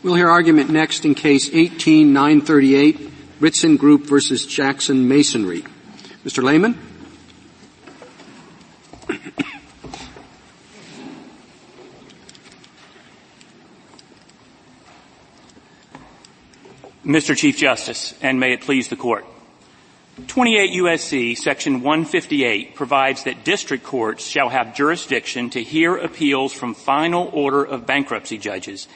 We'll hear argument next in case 18938, Ritzen Group versus Jackson Masonry. Mr. Lehman? Mr. Chief Justice, and may it please the court. 28 U.S.C. section 158 provides that district courts shall have jurisdiction to hear appeals from final order of bankruptcy judges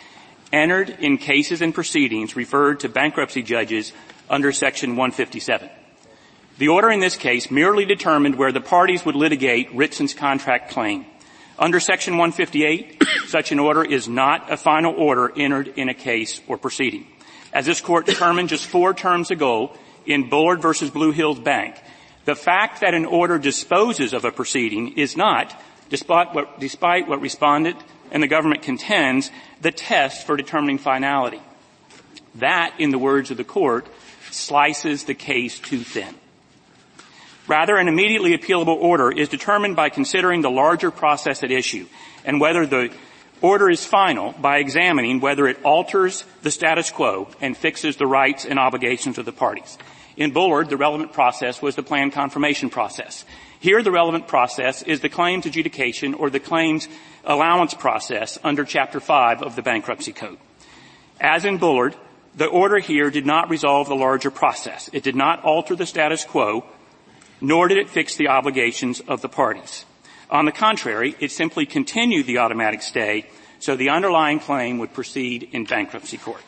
entered in cases and proceedings referred to bankruptcy judges under section 157. The order in this case merely determined where the parties would litigate Ritzen's contract claim. Under section 158, such an order is not a final order entered in a case or proceeding. As this court determined just four terms ago in Bullard versus Blue Hills Bank, the fact that an order disposes of a proceeding is not, despite what, despite what respondent and the government contends, the test for determining finality. That, in the words of the court, slices the case too thin. Rather, an immediately appealable order is determined by considering the larger process at issue and whether the Order is final by examining whether it alters the status quo and fixes the rights and obligations of the parties. In Bullard, the relevant process was the plan confirmation process. Here, the relevant process is the claims adjudication or the claims allowance process under Chapter 5 of the Bankruptcy Code. As in Bullard, the order here did not resolve the larger process. It did not alter the status quo, nor did it fix the obligations of the parties. On the contrary, it simply continued the automatic stay so the underlying claim would proceed in bankruptcy court.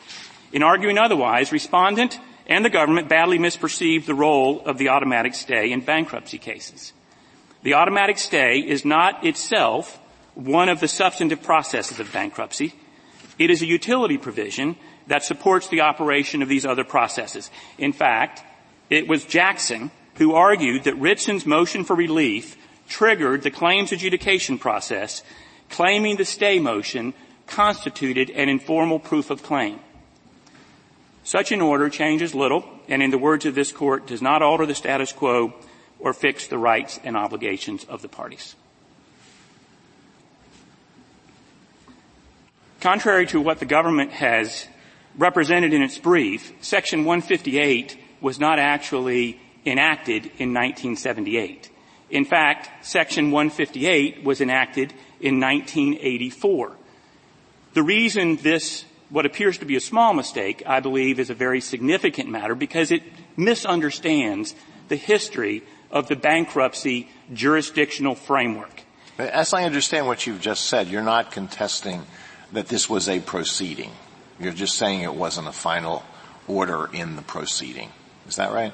In arguing otherwise, respondent and the government badly misperceived the role of the automatic stay in bankruptcy cases. The automatic stay is not itself one of the substantive processes of bankruptcy. It is a utility provision that supports the operation of these other processes. In fact, it was Jackson who argued that Ritzen's motion for relief triggered the claims adjudication process, claiming the stay motion constituted an informal proof of claim. Such an order changes little, and in the words of this court, does not alter the status quo or fix the rights and obligations of the parties. Contrary to what the government has represented in its brief, Section 158 was not actually enacted in 1978. In fact, Section 158 was enacted in 1984. The reason this, what appears to be a small mistake, I believe is a very significant matter because it misunderstands the history of the bankruptcy jurisdictional framework. As I understand what you've just said, you're not contesting that this was a proceeding. You're just saying it wasn't a final order in the proceeding. Is that right?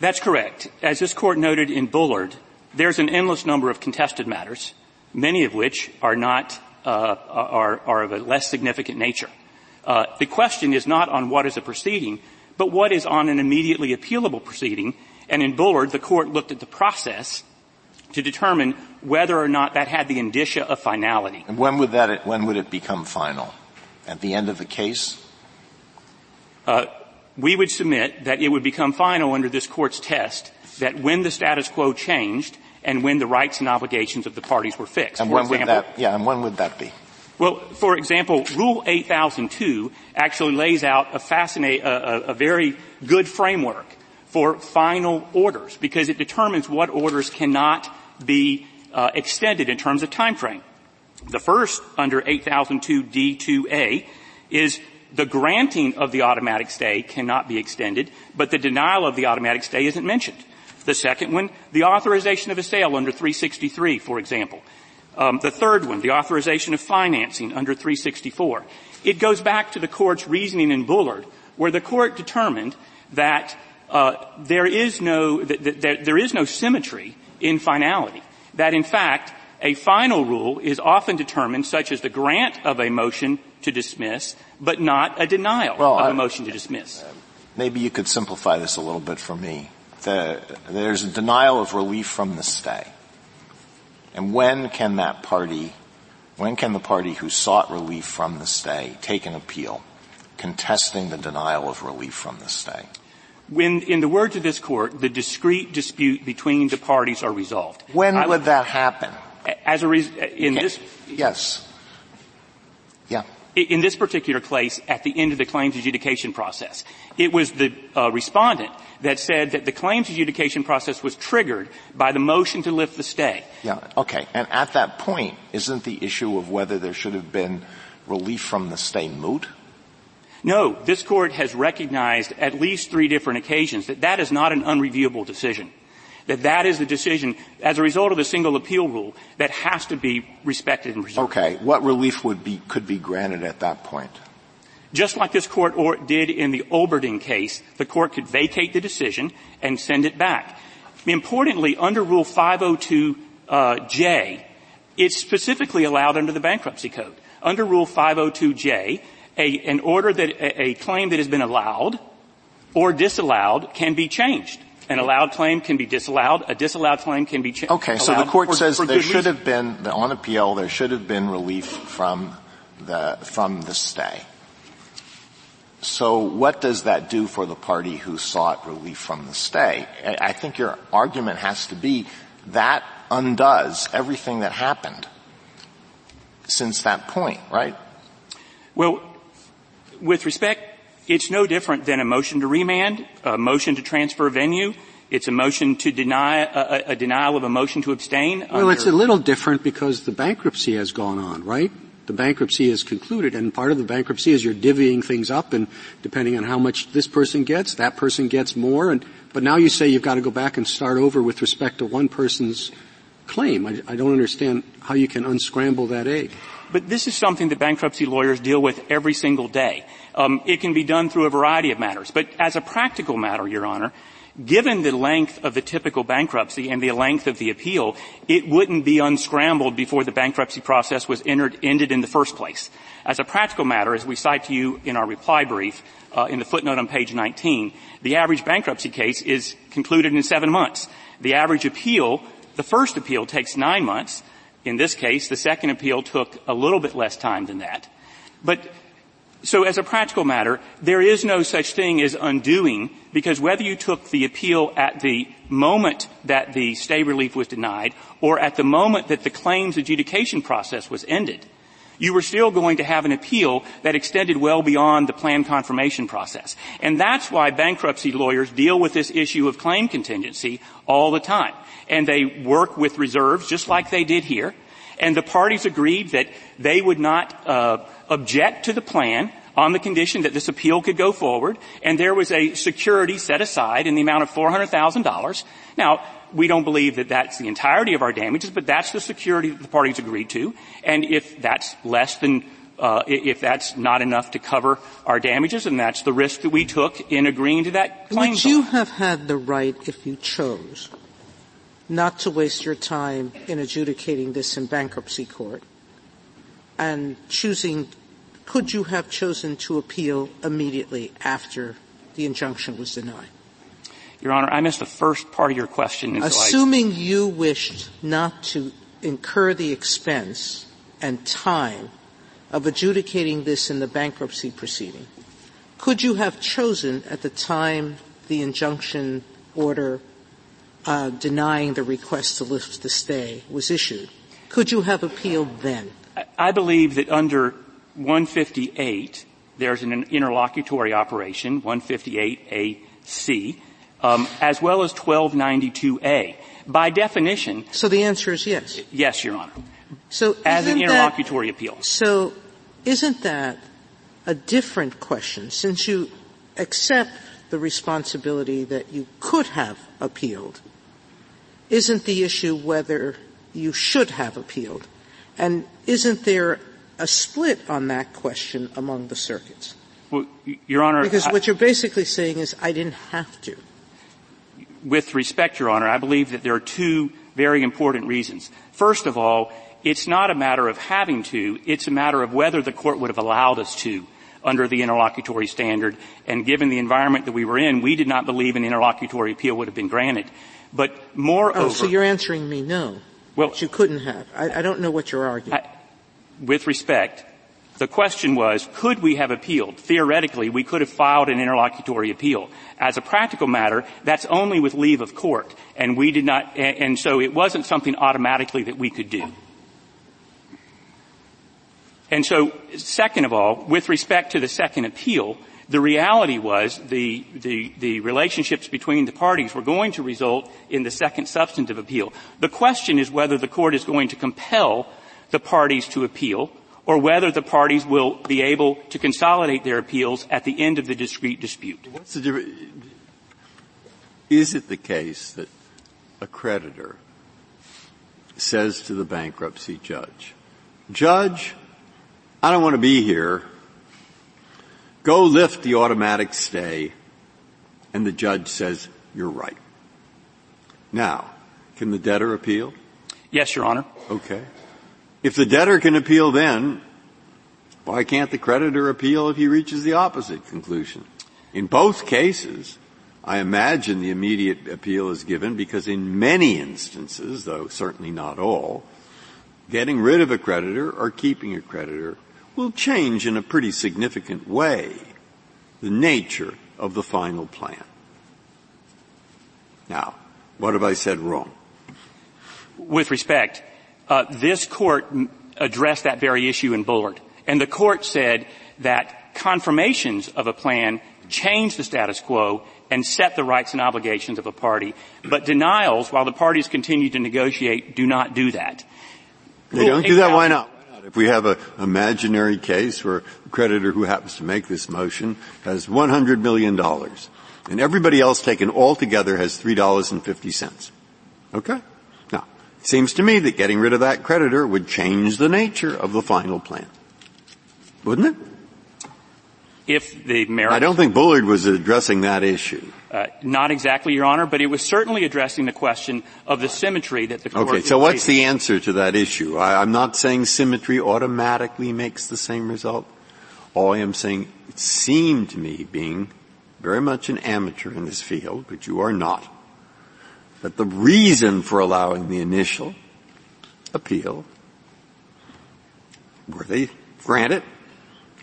That's correct. As this court noted in Bullard, there's an endless number of contested matters, many of which are not uh, are, are of a less significant nature. Uh, the question is not on what is a proceeding, but what is on an immediately appealable proceeding. And in Bullard, the court looked at the process to determine whether or not that had the indicia of finality. And when would that when would it become final? At the end of the case? Uh, we would submit that it would become final under this court's test that when the status quo changed and when the rights and obligations of the parties were fixed. And when example, would that, yeah, and when would that be? Well, for example, Rule 8002 actually lays out a fascinating, a, a, very good framework for final orders because it determines what orders cannot be uh, extended in terms of time frame. The first, under 8002 D2A, is the granting of the automatic stay cannot be extended, but the denial of the automatic stay isn't mentioned. The second one, the authorization of a sale under 363, for example. Um, the third one, the authorization of financing under 364. It goes back to the court's reasoning in Bullard, where the court determined that Uh, there is no there is no symmetry in finality. That in fact, a final rule is often determined such as the grant of a motion to dismiss, but not a denial well, of a motion to dismiss. Maybe you could simplify this a little bit for me. The, there's a denial of relief from the stay. And when can that party, when can the party who sought relief from the stay take an appeal contesting the denial of relief from the stay? When, in the words of this court, the discrete dispute between the parties are resolved. When I, would that happen? As a reason, in this. Yes. Yeah. in this particular case at the end of the claims adjudication process. It was the uh, respondent that said that the claims adjudication process was triggered by the motion to lift the stay. Yeah, okay. And at that point, isn't the issue of whether there should have been relief from the stay moot? No, this court has recognized at least three different occasions that that is not an unreviewable decision. That that is the decision as a result of the single appeal rule that has to be respected and preserved. Okay. What relief would be, could be granted at that point? Just like this court or, did in the Olberding case, the court could vacate the decision and send it back. Importantly, under Rule 502J, uh, it's specifically allowed under the bankruptcy code. Under Rule 502J, a, an order that a, claim that has been allowed or disallowed can be changed. An allowed claim can be disallowed. A disallowed claim can be changed. Okay, so the court says there should have been on appeal. There should have been relief from the from the stay. So what does that do for the party who sought relief from the stay? I think your argument has to be that undoes everything that happened since that point, right? Well, with respect, it's no different than a motion to remand, a motion to transfer venue. It's a motion to deny, a, a denial of a motion to abstain. Well, it's a little different because the bankruptcy has gone on, right? The bankruptcy is concluded and part of the bankruptcy is you're divvying things up and depending on how much this person gets, that person gets more and, but now you say you've got to go back and start over with respect to one person's claim. I, I don't understand how you can unscramble that egg. But this is something that bankruptcy lawyers deal with every single day. Um, it can be done through a variety of matters. But as a practical matter, Your Honor, given the length of the typical bankruptcy and the length of the appeal, it wouldn't be unscrambled before the bankruptcy process was entered, ended in the first place. As a practical matter, as we cite to you in our reply brief, uh, in the footnote on page 19, the average bankruptcy case is concluded in seven months. The average appeal, the first appeal takes nine months. In this case, the second appeal took a little bit less time than that. But so as a practical matter, there is no such thing as undoing because whether you took the appeal at the moment that the stay relief was denied or at the moment that the claims adjudication process was ended, you were still going to have an appeal that extended well beyond the plan confirmation process. And that's why bankruptcy lawyers deal with this issue of claim contingency all the time and they work with reserves just like they did here. And the parties agreed that they would not uh, object to the plan on the condition that this appeal could go forward, and there was a security set aside in the amount of $400,000. Now, we don't believe that that's the entirety of our damages, but that's the security that the parties agreed to. And if that's less than, uh, if that's not enough to cover our damages, and that's the risk that we took in agreeing to that claim. Would you have had the right, if you chose, not to waste your time in adjudicating this in bankruptcy court and choosing could you have chosen to appeal immediately after the injunction was denied? Your Honor, I missed the first part of your question. Assuming you wished not to incur the expense and time of adjudicating this in the bankruptcy proceeding, could you have chosen at the time the injunction order uh, denying the request to lift the stay was issued. Could you have appealed then? I believe that under 158, there's an interlocutory operation, 158AC, um, as well as 1292A. By definition. So the answer is yes. Yes, Your Honor. So as an interlocutory that, appeal. So isn't that a different question since you accept the responsibility that you could have appealed? Isn't the issue whether you should have appealed? And isn't there a split on that question among the circuits? Well, Your Honor. Because I, what you're basically saying is I didn't have to. With respect, Your Honor, I believe that there are two very important reasons. First of all, it's not a matter of having to, it's a matter of whether the court would have allowed us to under the interlocutory standard. And given the environment that we were in, we did not believe an interlocutory appeal would have been granted. But moreover, oh, so you're answering me no. Well, you couldn't have. I, I, don't know what you're arguing. I, with respect, the question was, could we have appealed? Theoretically, we could have filed an interlocutory appeal. As a practical matter, that's only with leave of court, and we did not. And, and so it wasn't something automatically that we could do. And so, second of all, with respect to the second appeal, the reality was the, the, the relationships between the parties were going to result in the second substantive appeal. The question is whether the court is going to compel the parties to appeal or whether the parties will be able to consolidate their appeals at the end of the discrete dispute. What's the? Is it the case that a creditor says to the bankruptcy judge, Judge, I don't want to be here. Go lift the automatic stay. And the judge says, you're right. Now, can the debtor appeal? Yes, Your Honor. Okay. If the debtor can appeal then, why can't the creditor appeal if he reaches the opposite conclusion? In both cases, I imagine the immediate appeal is given because in many instances, though certainly not all, getting rid of a creditor or keeping a creditor will change in a pretty significant way the nature of the final plan. Now, what have I said wrong? With respect, uh, this court addressed that very issue in Bullard, and the court said that confirmations of a plan change the status quo and set the rights and obligations of a party, but denials, while the parties continue to negotiate, do not do that. They don't do that. Why not? If we have an imaginary case where a creditor who happens to make this motion has $100 million and everybody else taken all together has $3.50. Okay? Now, it seems to me that getting rid of that creditor would change the nature of the final plan. Wouldn't it? If the merit. I don't think Bullard was addressing that issue. Uh, not exactly, Your Honor, but it was certainly addressing the question of the symmetry that the court. Okay, so what's the answer to that issue? I, I'm not saying symmetry automatically makes the same result. All I am saying, it seemed to me, being very much an amateur in this field, but you are not, that the reason for allowing the initial appeal, were they granted,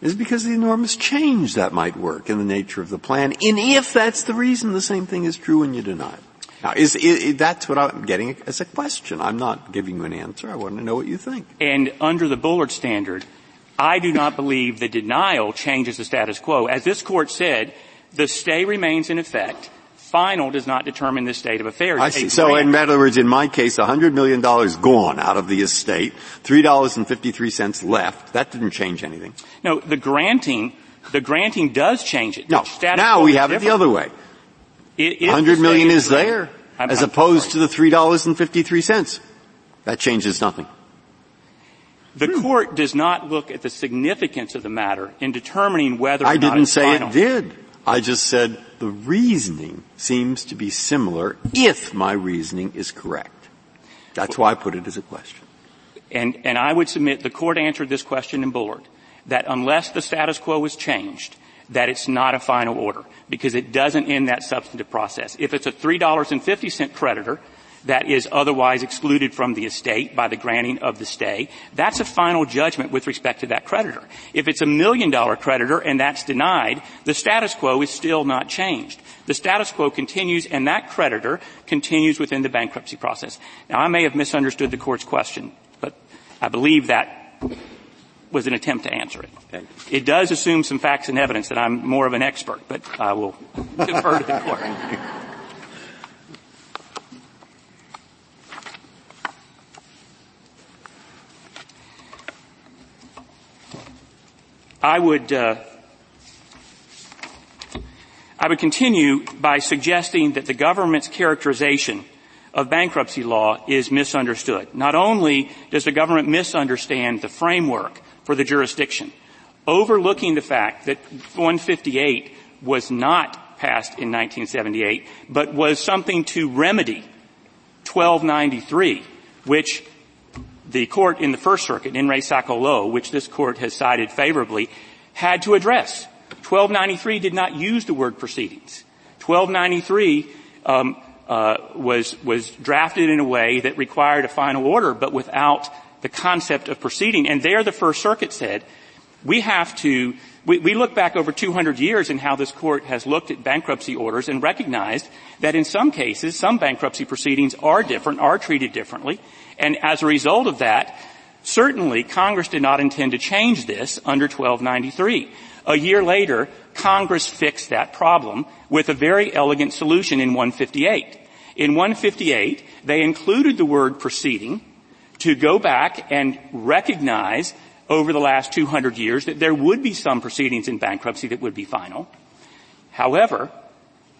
is because of the enormous change that might work in the nature of the plan. And if that's the reason, the same thing is true when you deny it. Now, is, is, that's what I'm getting as a question. I'm not giving you an answer. I want to know what you think. And under the Bullard standard, I do not believe the denial changes the status quo. As this court said, the stay remains in effect. Final does not determine the state of affairs. I see. So in other words, in my case, $100 million gone out of the estate, $3.53 left. That didn't change anything. No, the granting, the granting does change it. No, now we have it the other way. It, 100 million is there, I'm, as I'm opposed sorry. to the $3.53. That changes nothing. The hmm. court does not look at the significance of the matter in determining whether I didn't it's say final. it did. I just said the reasoning seems to be similar if my reasoning is correct. That's why I put it as a question. And, and I would submit the court answered this question in Bullard, that unless the status quo is changed, that it's not a final order, because it doesn't end that substantive process. If it's a $3.50 creditor, that is otherwise excluded from the estate by the granting of the stay, that's a final judgment with respect to that creditor. If it's a million dollar creditor and that's denied, the status quo is still not changed. The status quo continues and that creditor continues within the bankruptcy process. Now I may have misunderstood the court's question, but I believe that was an attempt to answer it. Okay. It does assume some facts and evidence that I'm more of an expert, but I will defer to the court. I would uh, I would continue by suggesting that the government's characterization of bankruptcy law is misunderstood. Not only does the government misunderstand the framework for the jurisdiction, overlooking the fact that 158 was not passed in 1978, but was something to remedy 1293, which the court in the First Circuit, in Re Saco which this court has cited favorably, had to address. 1293 did not use the word proceedings. 1293 um, uh, was was drafted in a way that required a final order, but without the concept of proceeding. And there, the First Circuit said, we have to. We, we look back over 200 years in how this court has looked at bankruptcy orders and recognized that in some cases, some bankruptcy proceedings are different, are treated differently, and as a result of that, Certainly, Congress did not intend to change this under 1293. A year later, Congress fixed that problem with a very elegant solution in 158. In 158, they included the word proceeding to go back and recognize over the last 200 years that there would be some proceedings in bankruptcy that would be final. However,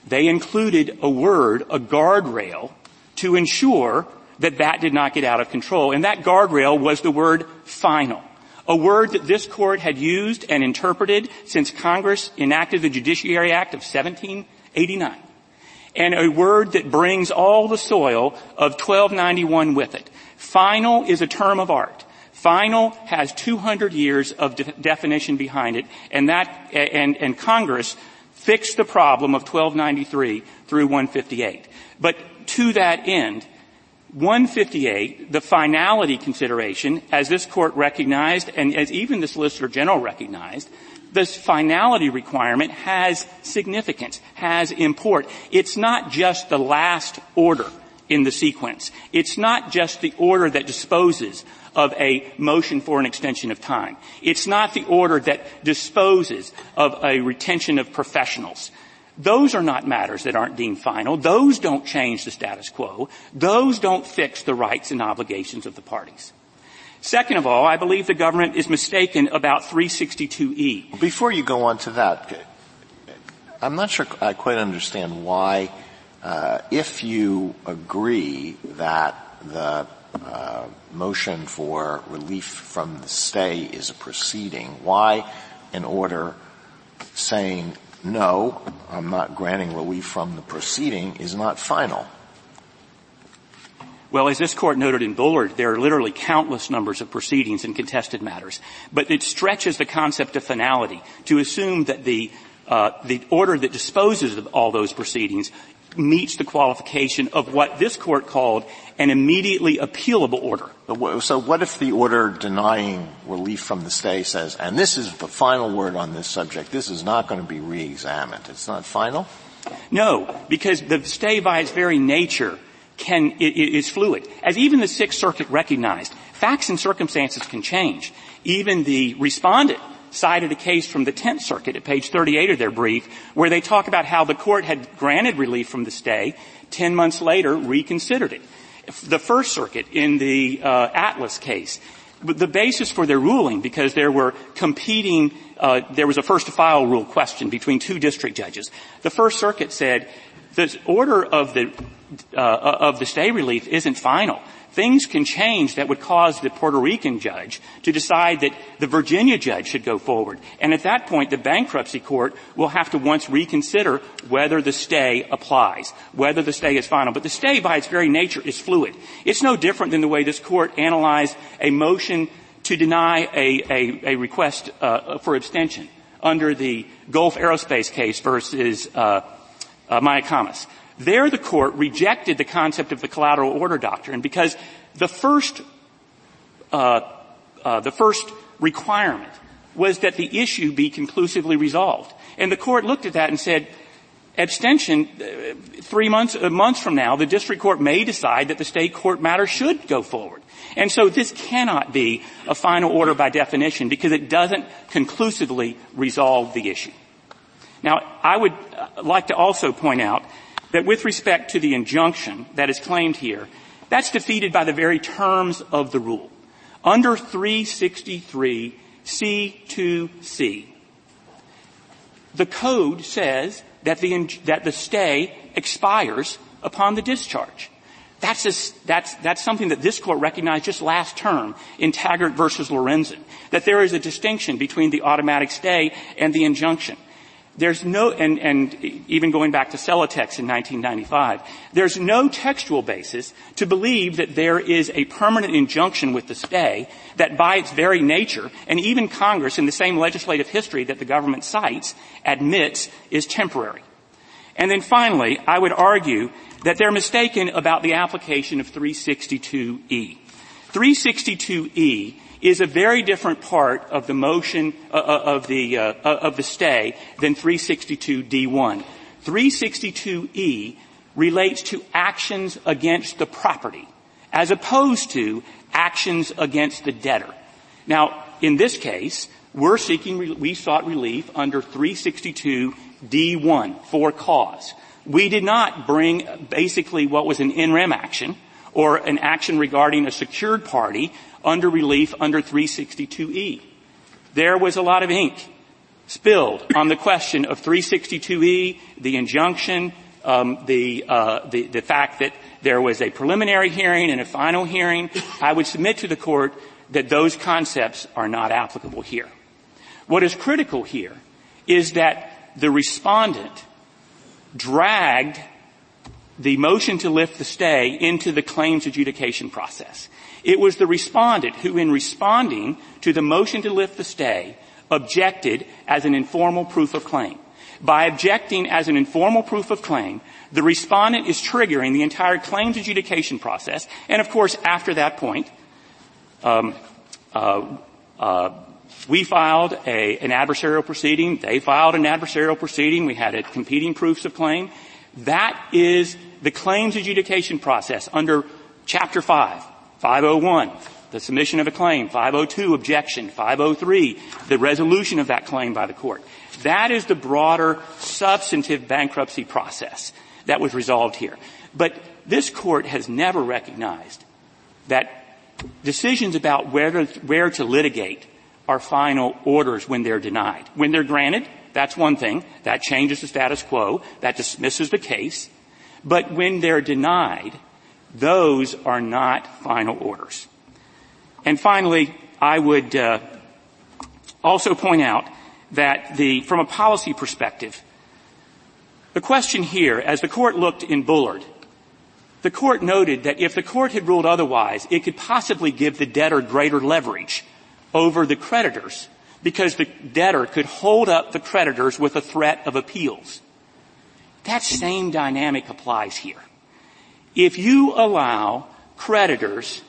they included a word, a guardrail, to ensure that that did not get out of control. And that guardrail was the word final. A word that this court had used and interpreted since Congress enacted the Judiciary Act of 1789. And a word that brings all the soil of 1291 with it. Final is a term of art. Final has 200 years of de- definition behind it, and that and, and Congress fixed the problem of 1293 through 158. But to that end, 158, the finality consideration, as this court recognized and as even the Solicitor General recognized, this finality requirement has significance, has import. It's not just the last order in the sequence. It's not just the order that disposes of a motion for an extension of time. It's not the order that disposes of a retention of professionals. Those are not matters that aren't deemed final. Those don't change the status quo. Those don't fix the rights and obligations of the parties. Second of all, I believe the government is mistaken about 362E. Before you go on to that, I'm not sure I quite understand why, uh, if you agree that the uh, motion for relief from the stay is a proceeding, why an order saying no, I'm not granting relief from the proceeding is not final. Well, as this court noted in Bullard, there are literally countless numbers of proceedings in contested matters. But it stretches the concept of finality to assume that the, uh, the order that disposes of all those proceedings meets the qualification of what this court called an immediately appealable order. So what if the order denying relief from the stay says, and this is the final word on this subject, this is not going to be re-examined. It's not final? No, because the stay by its very nature can, is fluid. As even the Sixth Circuit recognized, facts and circumstances can change. Even the respondent cited a case from the Tenth Circuit at page 38 of their brief where they talk about how the court had granted relief from the stay, ten months later reconsidered it. The First Circuit in the uh, Atlas case, the basis for their ruling, because there were competing, uh, there was a first to file rule question between two district judges. The First Circuit said the order of the uh, of the stay relief isn't final. Things can change that would cause the Puerto Rican judge to decide that the Virginia judge should go forward. And at that point, the bankruptcy court will have to once reconsider whether the stay applies, whether the stay is final. But the stay by its very nature is fluid. It's no different than the way this court analyzed a motion to deny a, a, a request uh, for abstention under the Gulf Aerospace case versus uh, uh. There the court rejected the concept of the collateral order doctrine because the first, uh, uh, the first requirement was that the issue be conclusively resolved. And the court looked at that and said, abstention, uh, three months, uh, months from now, the district court may decide that the state court matter should go forward. And so this cannot be a final order by definition because it doesn't conclusively resolve the issue. Now, I would uh, like to also point out that with respect to the injunction that is claimed here, that's defeated by the very terms of the rule. Under 363 C2C, the code says that the, that the stay expires upon the discharge. That's, a, that's, that's something that this court recognized just last term in Taggart versus Lorenzen. That there is a distinction between the automatic stay and the injunction. There's no, and, and even going back to Celotex in 1995, there's no textual basis to believe that there is a permanent injunction with the stay that by its very nature, and even Congress in the same legislative history that the government cites, admits is temporary. And then finally, I would argue that they're mistaken about the application of 362E. 362E is a very different part of the motion uh, uh of the uh, uh of the stay than 362D1. 362E relates to actions against the property as opposed to actions against the debtor. Now, in this case, we're seeking, we sought relief under 362D1 for cause. We did not bring basically what was an in rem action or an action regarding a secured party under relief under 362E. There was a lot of ink spilled on the question of 362E, the injunction, um, the, uh, the, the fact that there was a preliminary hearing and a final hearing. I would submit to the court that those concepts are not applicable here. What is critical here is that the respondent dragged the motion to lift the stay into the claims adjudication process. It was the respondent who in responding to the motion to lift the stay objected as an informal proof of claim. By objecting as an informal proof of claim, the respondent is triggering the entire claims adjudication process, and of course, after that point, um, uh, uh, we filed a, an adversarial proceeding. They filed an adversarial proceeding. We had a competing proofs of claim. That is the claims adjudication process under Chapter 5, 501, the submission of a claim, 502, objection, 503, the resolution of that claim by the court. That is the broader substantive bankruptcy process that was resolved here. But this court has never recognized that decisions about where to, where to litigate are final orders when they're denied. When they're granted, that's one thing. That changes the status quo. That dismisses the case. But when they're denied, those are not final orders. And finally, I would uh, also point out that the, from a policy perspective, the question here, as the court looked in Bullard, the court noted that if the court had ruled otherwise, it could possibly give the debtor greater leverage over the creditors because the debtor could hold up the creditors with a threat of appeals. That same dynamic applies here. If you allow creditors,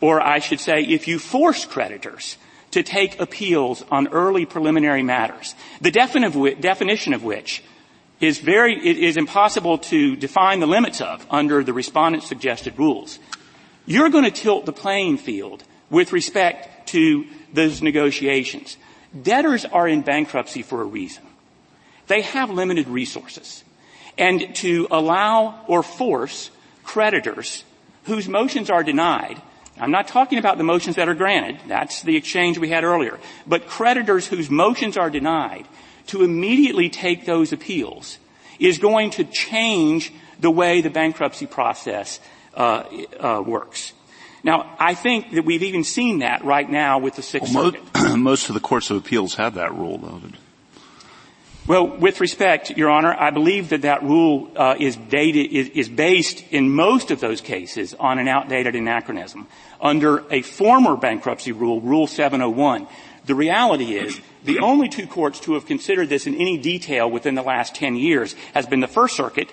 or I should say if you force creditors to take appeals on early preliminary matters, the definition of which is very, it is impossible to define the limits of under the respondent's suggested rules. You're going to tilt the playing field with respect to those negotiations. Debtors are in bankruptcy for a reason. They have limited resources. And to allow or force creditors whose motions are denied I'm not talking about the motions that are granted. That's the exchange we had earlier. But creditors whose motions are denied to immediately take those appeals is going to change the way the bankruptcy process uh, uh, works. Now, I think that we've even seen that right now with the Sixth well, Circuit. Most of the courts of appeals have that rule, though. Well, with respect, Your Honor, I believe that that rule uh, is, dated, is, is based in most of those cases on an outdated anachronism. Under a former bankruptcy rule, Rule 701, the reality is the only two courts to have considered this in any detail within the last 10 years has been the First Circuit,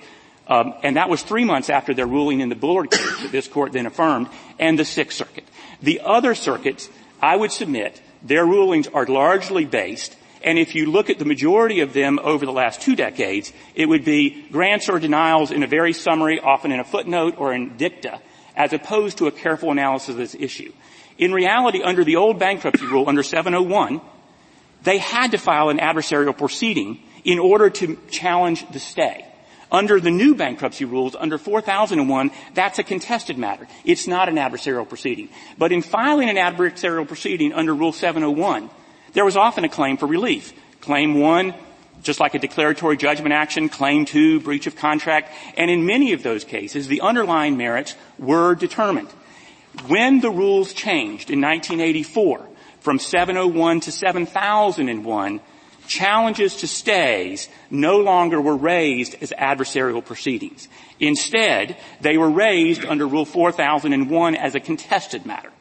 um, and that was three months after their ruling in the Bullard case that this court then affirmed, and the Sixth Circuit. The other circuits, I would submit, their rulings are largely based and if you look at the majority of them over the last two decades, it would be grants or denials in a very summary, often in a footnote or in dicta, as opposed to a careful analysis of this issue. In reality, under the old bankruptcy rule, under 701, they had to file an adversarial proceeding in order to challenge the stay. Under the new bankruptcy rules, under 4001, that's a contested matter. It's not an adversarial proceeding. But in filing an adversarial proceeding under Rule 701, there was often a claim for relief. Claim one, just like a declaratory judgment action, claim two, breach of contract, and in many of those cases, the underlying merits were determined. When the rules changed in 1984 from 701 to 7001, challenges to stays no longer were raised as adversarial proceedings. Instead, they were raised under Rule 4001 as a contested matter.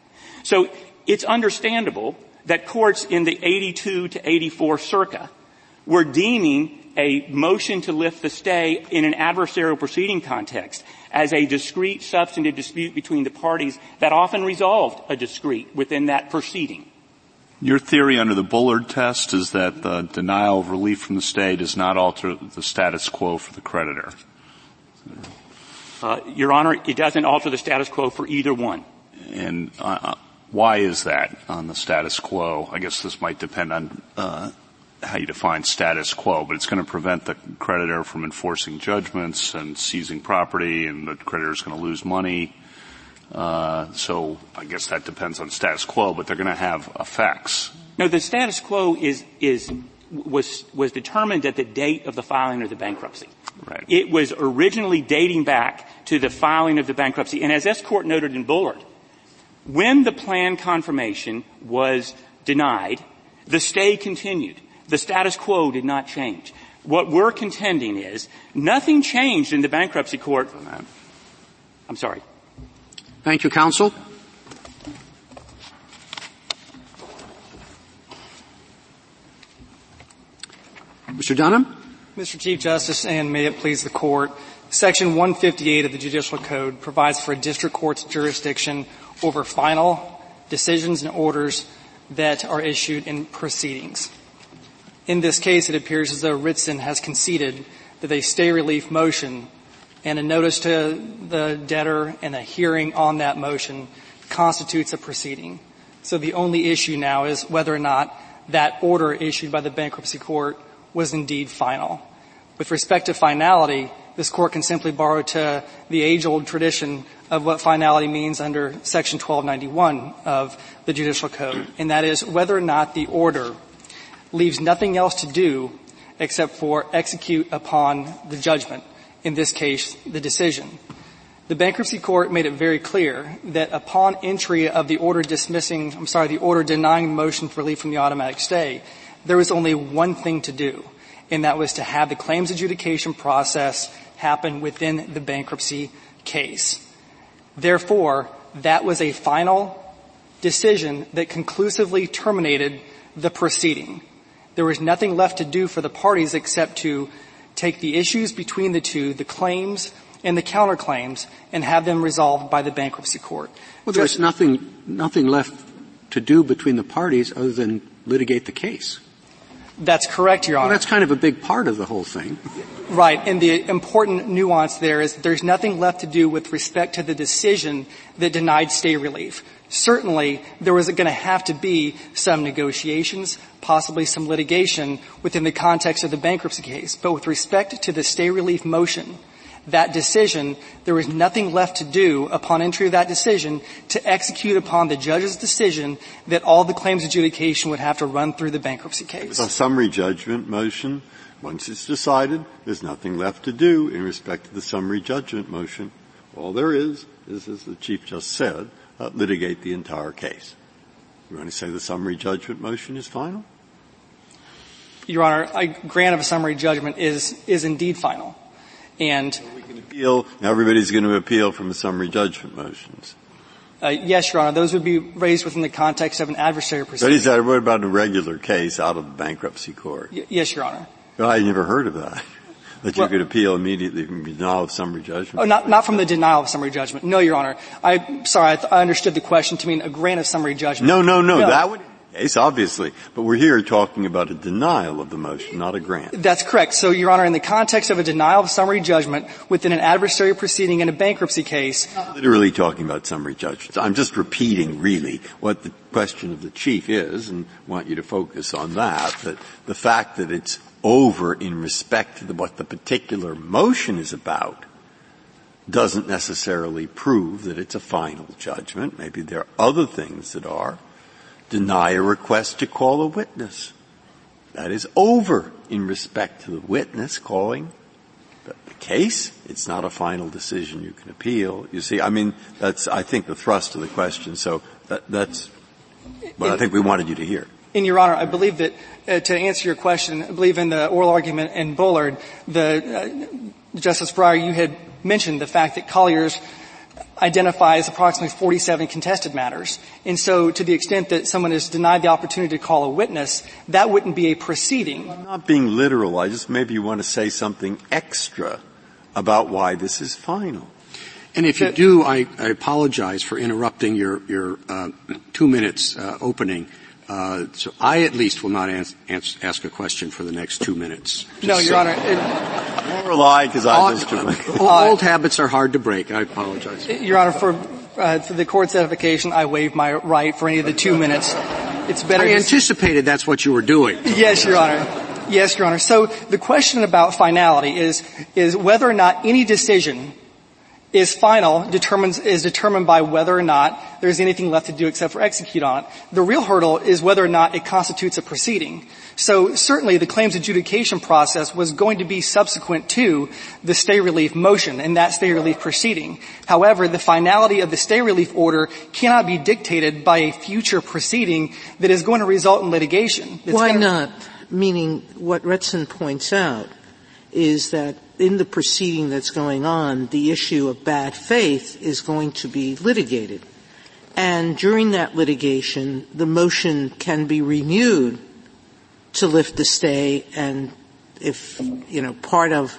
So it's understandable that courts in the 82 to 84 circa were deeming a motion to lift the stay in an adversarial proceeding context as a discrete substantive dispute between the parties that often resolved a discrete within that proceeding. Your theory under the Bullard test is that the denial of relief from the stay does not alter the status quo for the creditor. Uh, Your Honor, it doesn't alter the status quo for either one. And uh, why is that on the status quo? I guess this might depend on uh, how you define status quo, but it's going to prevent the creditor from enforcing judgments and seizing property, and the creditor is going to lose money. Uh, so I guess that depends on status quo, but they're going to have effects. No, the status quo is is was was determined at the date of the filing of the bankruptcy. Right. It was originally dating back to the filing of the bankruptcy, and as this court noted in Bullard, when the plan confirmation was denied, the stay continued. The status quo did not change. What we're contending is nothing changed in the bankruptcy court. I'm sorry. Thank you, counsel. Mr. Dunham? Mr. Chief Justice, and may it please the court, Section 158 of the Judicial Code provides for a district court's jurisdiction over final decisions and orders that are issued in proceedings. In this case, it appears as though Ritzen has conceded that a stay relief motion and a notice to the debtor and a hearing on that motion constitutes a proceeding. So the only issue now is whether or not that order issued by the bankruptcy court was indeed final. With respect to finality, this court can simply borrow to the age-old tradition of what finality means under section 1291 of the judicial code, and that is whether or not the order leaves nothing else to do except for execute upon the judgment, in this case, the decision. The bankruptcy court made it very clear that upon entry of the order dismissing, I'm sorry, the order denying motion for relief from the automatic stay, there was only one thing to do, and that was to have the claims adjudication process happen within the bankruptcy case. Therefore, that was a final decision that conclusively terminated the proceeding. There was nothing left to do for the parties except to take the issues between the two, the claims and the counterclaims, and have them resolved by the bankruptcy court. Well, there's nothing, nothing left to do between the parties other than litigate the case. That's correct, Your Honor. Well, that's kind of a big part of the whole thing. Right, and the important nuance there is there's nothing left to do with respect to the decision that denied stay relief. Certainly, there was going to have to be some negotiations, possibly some litigation within the context of the bankruptcy case. But with respect to the stay relief motion, that decision, there was nothing left to do upon entry of that decision to execute upon the judge's decision that all the claims adjudication would have to run through the bankruptcy case. A summary judgment motion, once it's decided, there's nothing left to do in respect to the summary judgment motion. All there is, is as the Chief just said, uh, litigate the entire case. You want to say the summary judgment motion is final? Your Honor, a grant of a summary judgment is, is indeed final. And we can appeal. Now everybody's going to appeal from the summary judgment motions. Uh, yes, Your Honor. Those would be raised within the context of an adversary proceeding. But is that what about a regular case out of the bankruptcy court? Y- yes, Your Honor. Well, I never heard of that. That well, you could appeal immediately from denial of summary judgment. Oh, not, not from the denial of summary judgment. No, Your Honor. I, sorry, I, th- I understood the question to mean a grant of summary judgment. No, no, no, no. That would case, obviously. But we're here talking about a denial of the motion, not a grant. That's correct. So, Your Honor, in the context of a denial of summary judgment within an adversary proceeding in a bankruptcy case. Not literally talking about summary judgments. I'm just repeating really what the question of the Chief is and want you to focus on that. That the fact that it's over in respect to the, what the particular motion is about doesn't necessarily prove that it's a final judgment. Maybe there are other things that are deny a request to call a witness. That is over in respect to the witness calling the case. It's not a final decision you can appeal. You see, I mean, that's, I think, the thrust of the question. So that, that's what I think we wanted you to hear. In Your Honor, I believe that uh, to answer your question, I believe in the oral argument in Bullard, the uh, Justice Breyer, you had mentioned the fact that Collier's identifies approximately 47 contested matters. And so to the extent that someone is denied the opportunity to call a witness, that wouldn't be a proceeding. I'm not being literal. I just maybe you want to say something extra about why this is final. And if you do, I, I apologize for interrupting your, your uh, two minutes uh, opening. Uh, so I at least will not ans- ans- ask a question for the next two minutes. No, Your so. Honor. It, Don't rely because I Old, just old habits are hard to break. I apologize. Your Honor, for, uh, for the court's edification, I waive my right for any of the two minutes. It's better. I to- anticipated that's what you were doing. Yes, Your Honor. Yes, Your Honor. So the question about finality is, is whether or not any decision is final determines, is determined by whether or not there's anything left to do except for execute on it. The real hurdle is whether or not it constitutes a proceeding. So certainly the claims adjudication process was going to be subsequent to the stay relief motion and that stay relief proceeding. However, the finality of the stay relief order cannot be dictated by a future proceeding that is going to result in litigation. It's Why not? Meaning, what Ritzen points out is that in the proceeding that's going on, the issue of bad faith is going to be litigated. And during that litigation, the motion can be renewed to lift the stay and if, you know, part of,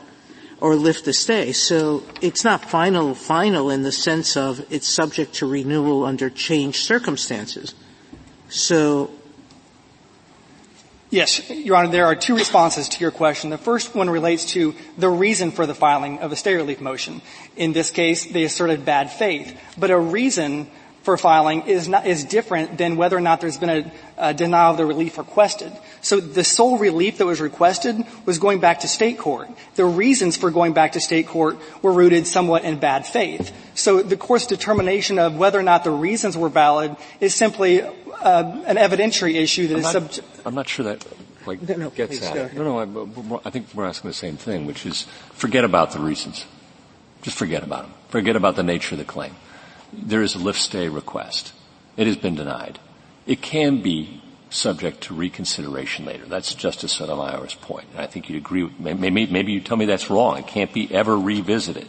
or lift the stay. So it's not final, final in the sense of it's subject to renewal under changed circumstances. So Yes, Your Honor, there are two responses to your question. The first one relates to the reason for the filing of a stay relief motion. In this case, they asserted bad faith. But a reason for filing is not, is different than whether or not there's been a, a denial of the relief requested. So the sole relief that was requested was going back to state court. The reasons for going back to state court were rooted somewhat in bad faith. So the court's determination of whether or not the reasons were valid is simply uh, an evidentiary issue that I'm is subject. I'm not sure that like No, no, gets please, at it. No, no, I, I think we're asking the same thing, which is forget about the reasons. Just forget about them. Forget about the nature of the claim. There is a lift stay request. It has been denied. It can be subject to reconsideration later. That's Justice Sotomayor's point. And I think you'd agree with, maybe, maybe you tell me that's wrong. It can't be ever revisited.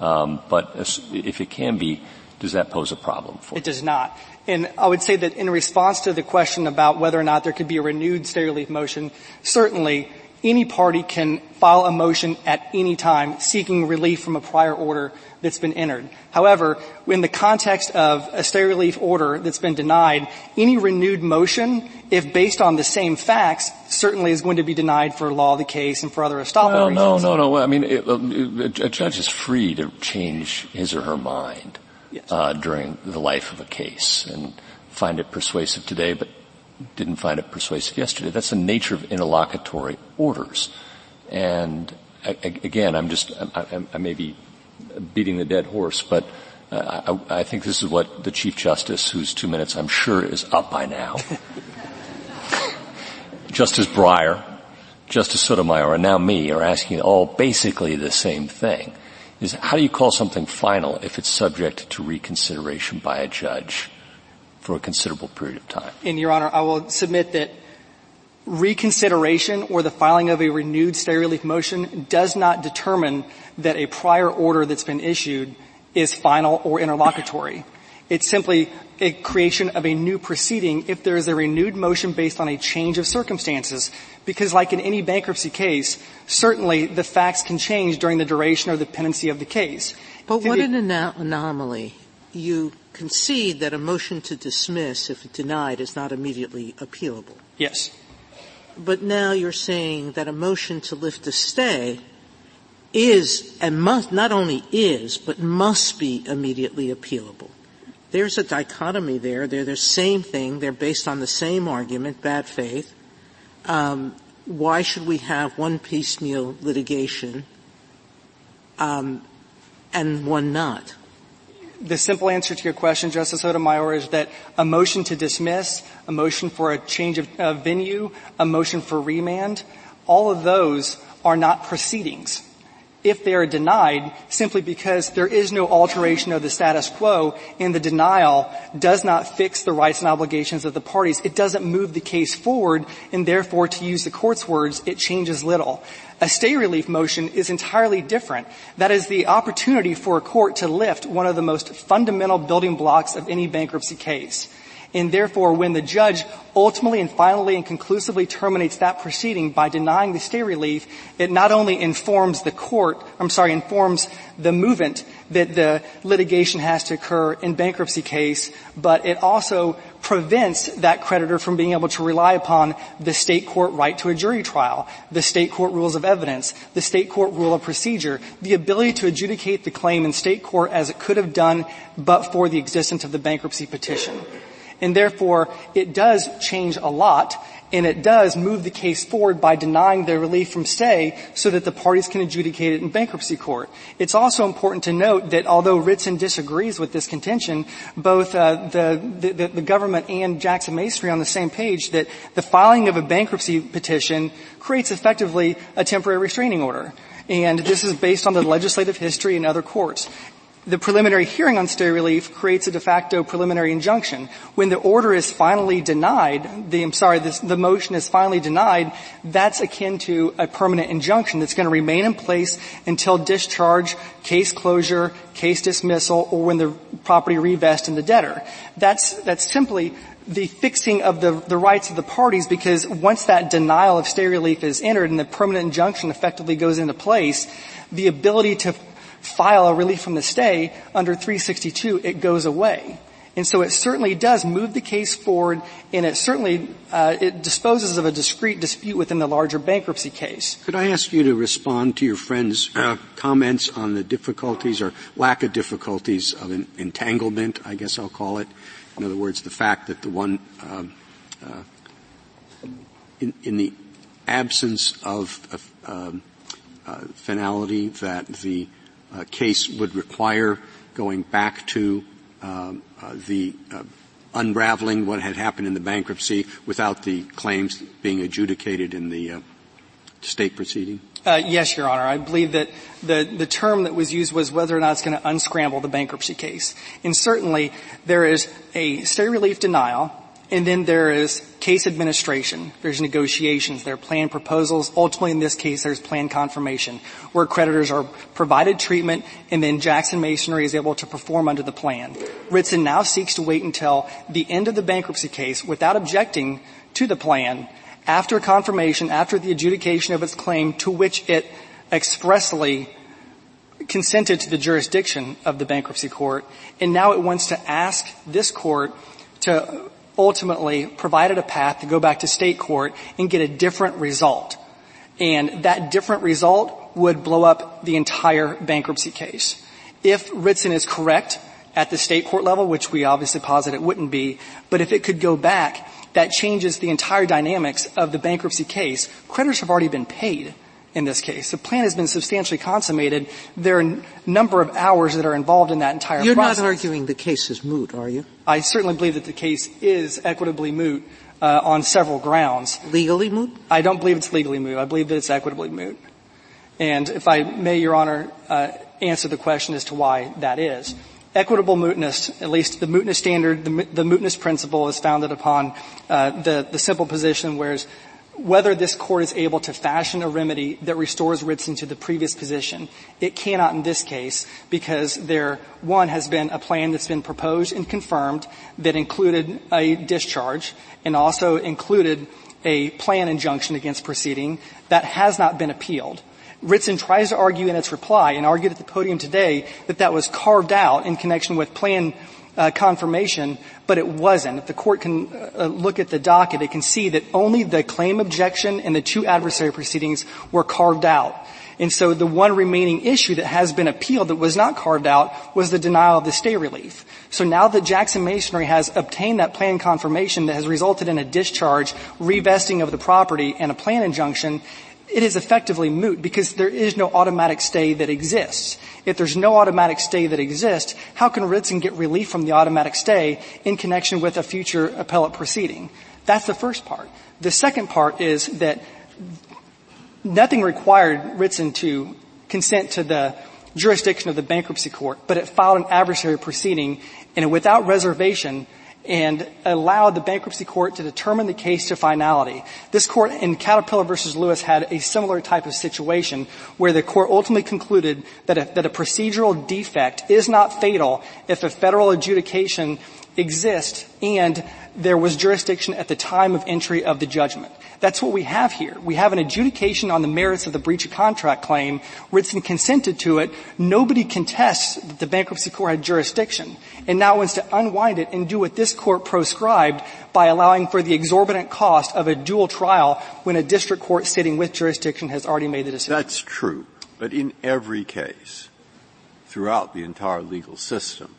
Um, but if it can be, does that pose a problem for It does not. And I would say that in response to the question about whether or not there could be a renewed stay relief motion, certainly any party can file a motion at any time seeking relief from a prior order that's been entered. However, in the context of a stay relief order that's been denied, any renewed motion, if based on the same facts, certainly is going to be denied for law of the case and for other estoppel Well, no, reasons. no, no. I mean, it, a judge is free to change his or her mind. Uh, during the life of a case and find it persuasive today, but didn't find it persuasive yesterday. That's the nature of interlocutory orders. And I, again, I'm just, I, I, I may be beating the dead horse, but uh, I, I think this is what the Chief Justice, whose two minutes I'm sure is up by now, Justice Breyer, Justice Sotomayor, and now me are asking all basically the same thing. Is how do you call something final if it's subject to reconsideration by a judge for a considerable period of time? And Your Honor, I will submit that reconsideration or the filing of a renewed stay relief motion does not determine that a prior order that's been issued is final or interlocutory. It's simply a creation of a new proceeding if there is a renewed motion based on a change of circumstances. Because like in any bankruptcy case, certainly the facts can change during the duration or the pendency of the case. But To what the- an ano- anomaly. You concede that a motion to dismiss, if denied, is not immediately appealable. Yes. But now you're saying that a motion to lift a stay is, and must, not only is, but must be immediately appealable. There's a dichotomy there. They're the same thing. They're based on the same argument, bad faith. Um, why should we have one piecemeal litigation um, and one not? The simple answer to your question, Justice Sotomayor, is that a motion to dismiss, a motion for a change of uh, venue, a motion for remand, all of those are not proceedings. If they are denied simply because there is no alteration of the status quo and the denial does not fix the rights and obligations of the parties, it doesn't move the case forward and therefore, to use the court's words, it changes little. A stay relief motion is entirely different. That is the opportunity for a court to lift one of the most fundamental building blocks of any bankruptcy case. And therefore, when the judge ultimately and finally and conclusively terminates that proceeding by denying the stay relief, it not only informs the court, I'm sorry, informs the movement that the litigation has to occur in bankruptcy case, but it also prevents that creditor from being able to rely upon the state court right to a jury trial, the state court rules of evidence, the state court rule of procedure, the ability to adjudicate the claim in state court as it could have done but for the existence of the bankruptcy petition. And therefore, it does change a lot and it does move the case forward by denying the relief from stay so that the parties can adjudicate it in bankruptcy court. It's also important to note that although Ritzen disagrees with this contention, both uh, the, the, the government and Jackson Masonry on the same page that the filing of a bankruptcy petition creates effectively a temporary restraining order. And this is based on the legislative history in other courts the preliminary hearing on stay relief creates a de facto preliminary injunction. When the order is finally denied, the, I'm sorry, this, the motion is finally denied, that's akin to a permanent injunction that's going to remain in place until discharge, case closure, case dismissal, or when the property revests in the debtor. That's, that's simply the fixing of the, the rights of the parties because once that denial of stay relief is entered and the permanent injunction effectively goes into place, the ability to file a relief from the stay under 362, it goes away. And so it certainly does move the case forward, and it certainly uh, it disposes of a discrete dispute within the larger bankruptcy case. Could I ask you to respond to your friend's uh, comments on the difficulties or lack of difficulties of an entanglement? I guess I'll call it. In other words, the fact that the one um, uh, in, in, the absence of, um, uh, finality that the case would require going back to um, uh, the uh, unraveling what had happened in the bankruptcy without the claims being adjudicated in the uh, state proceeding? Uh, yes, Your Honor. I believe that the, the term that was used was whether or not it's going to unscramble the bankruptcy case. And certainly there is a stay relief denial and then there is case administration. There's negotiations. There are plan proposals. Ultimately, in this case, there's plan confirmation, where creditors are provided treatment, and then Jackson Masonry is able to perform under the plan. Ritzen now seeks to wait until the end of the bankruptcy case without objecting to the plan after confirmation, after the adjudication of its claim to which it expressly consented to the jurisdiction of the bankruptcy court, and now it wants to ask this court to ultimately provided a path to go back to state court and get a different result. And that different result would blow up the entire bankruptcy case. If Ritzen is correct at the state court level, which we obviously posit it wouldn't be, but if it could go back, that changes the entire dynamics of the bankruptcy case. Creditors have already been paid in this case. The plan has been substantially consummated. There are a number of hours that are involved in that entire process. You're not arguing the case is moot, are you? I certainly believe that the case is equitably moot uh, on several grounds. Legally moot? I don't believe it's legally moot. I believe that it's equitably moot. And if I may, Your Honor, uh, answer the question as to why that is. Equitable mootness, at least the mootness standard, the, the mootness principle is founded upon uh, the, the simple position whereas whether this court is able to fashion a remedy that restores Ritzen to the previous position. It cannot in this case because there, one, has been a plan that's been proposed and confirmed that included a discharge and also included a plan injunction against proceeding that has not been appealed. Ritzen tries to argue in its reply and argued at the podium today that that was carved out in connection with plan uh, confirmation, but it wasn't. If the court can uh, look at the docket, it can see that only the claim objection and the two adversary proceedings were carved out. And so the one remaining issue that has been appealed that was not carved out was the denial of the stay relief. So now that Jackson Masonry has obtained that plan confirmation that has resulted in a discharge, revesting of the property, and a plan injunction, it is effectively moot because there is no automatic stay that exists. If there's no automatic stay that exists, how can Ritzen get relief from the automatic stay in connection with a future appellate proceeding? That's the first part. The second part is that nothing required Ritzen to consent to the jurisdiction of the bankruptcy court, but it filed an adversary proceeding and without reservation and allowed the bankruptcy court to determine the case to finality. This court in Caterpillar versus Lewis had a similar type of situation where the court ultimately concluded that a, that a procedural defect is not fatal if a federal adjudication exists and there was jurisdiction at the time of entry of the judgment. That's what we have here. We have an adjudication on the merits of the breach of contract claim. Ritzen consented to it. Nobody contests that the bankruptcy court had jurisdiction and now wants to unwind it and do what this court proscribed by allowing for the exorbitant cost of a dual trial when a district court sitting with jurisdiction has already made the decision. That's true. But in every case, throughout the entire legal system,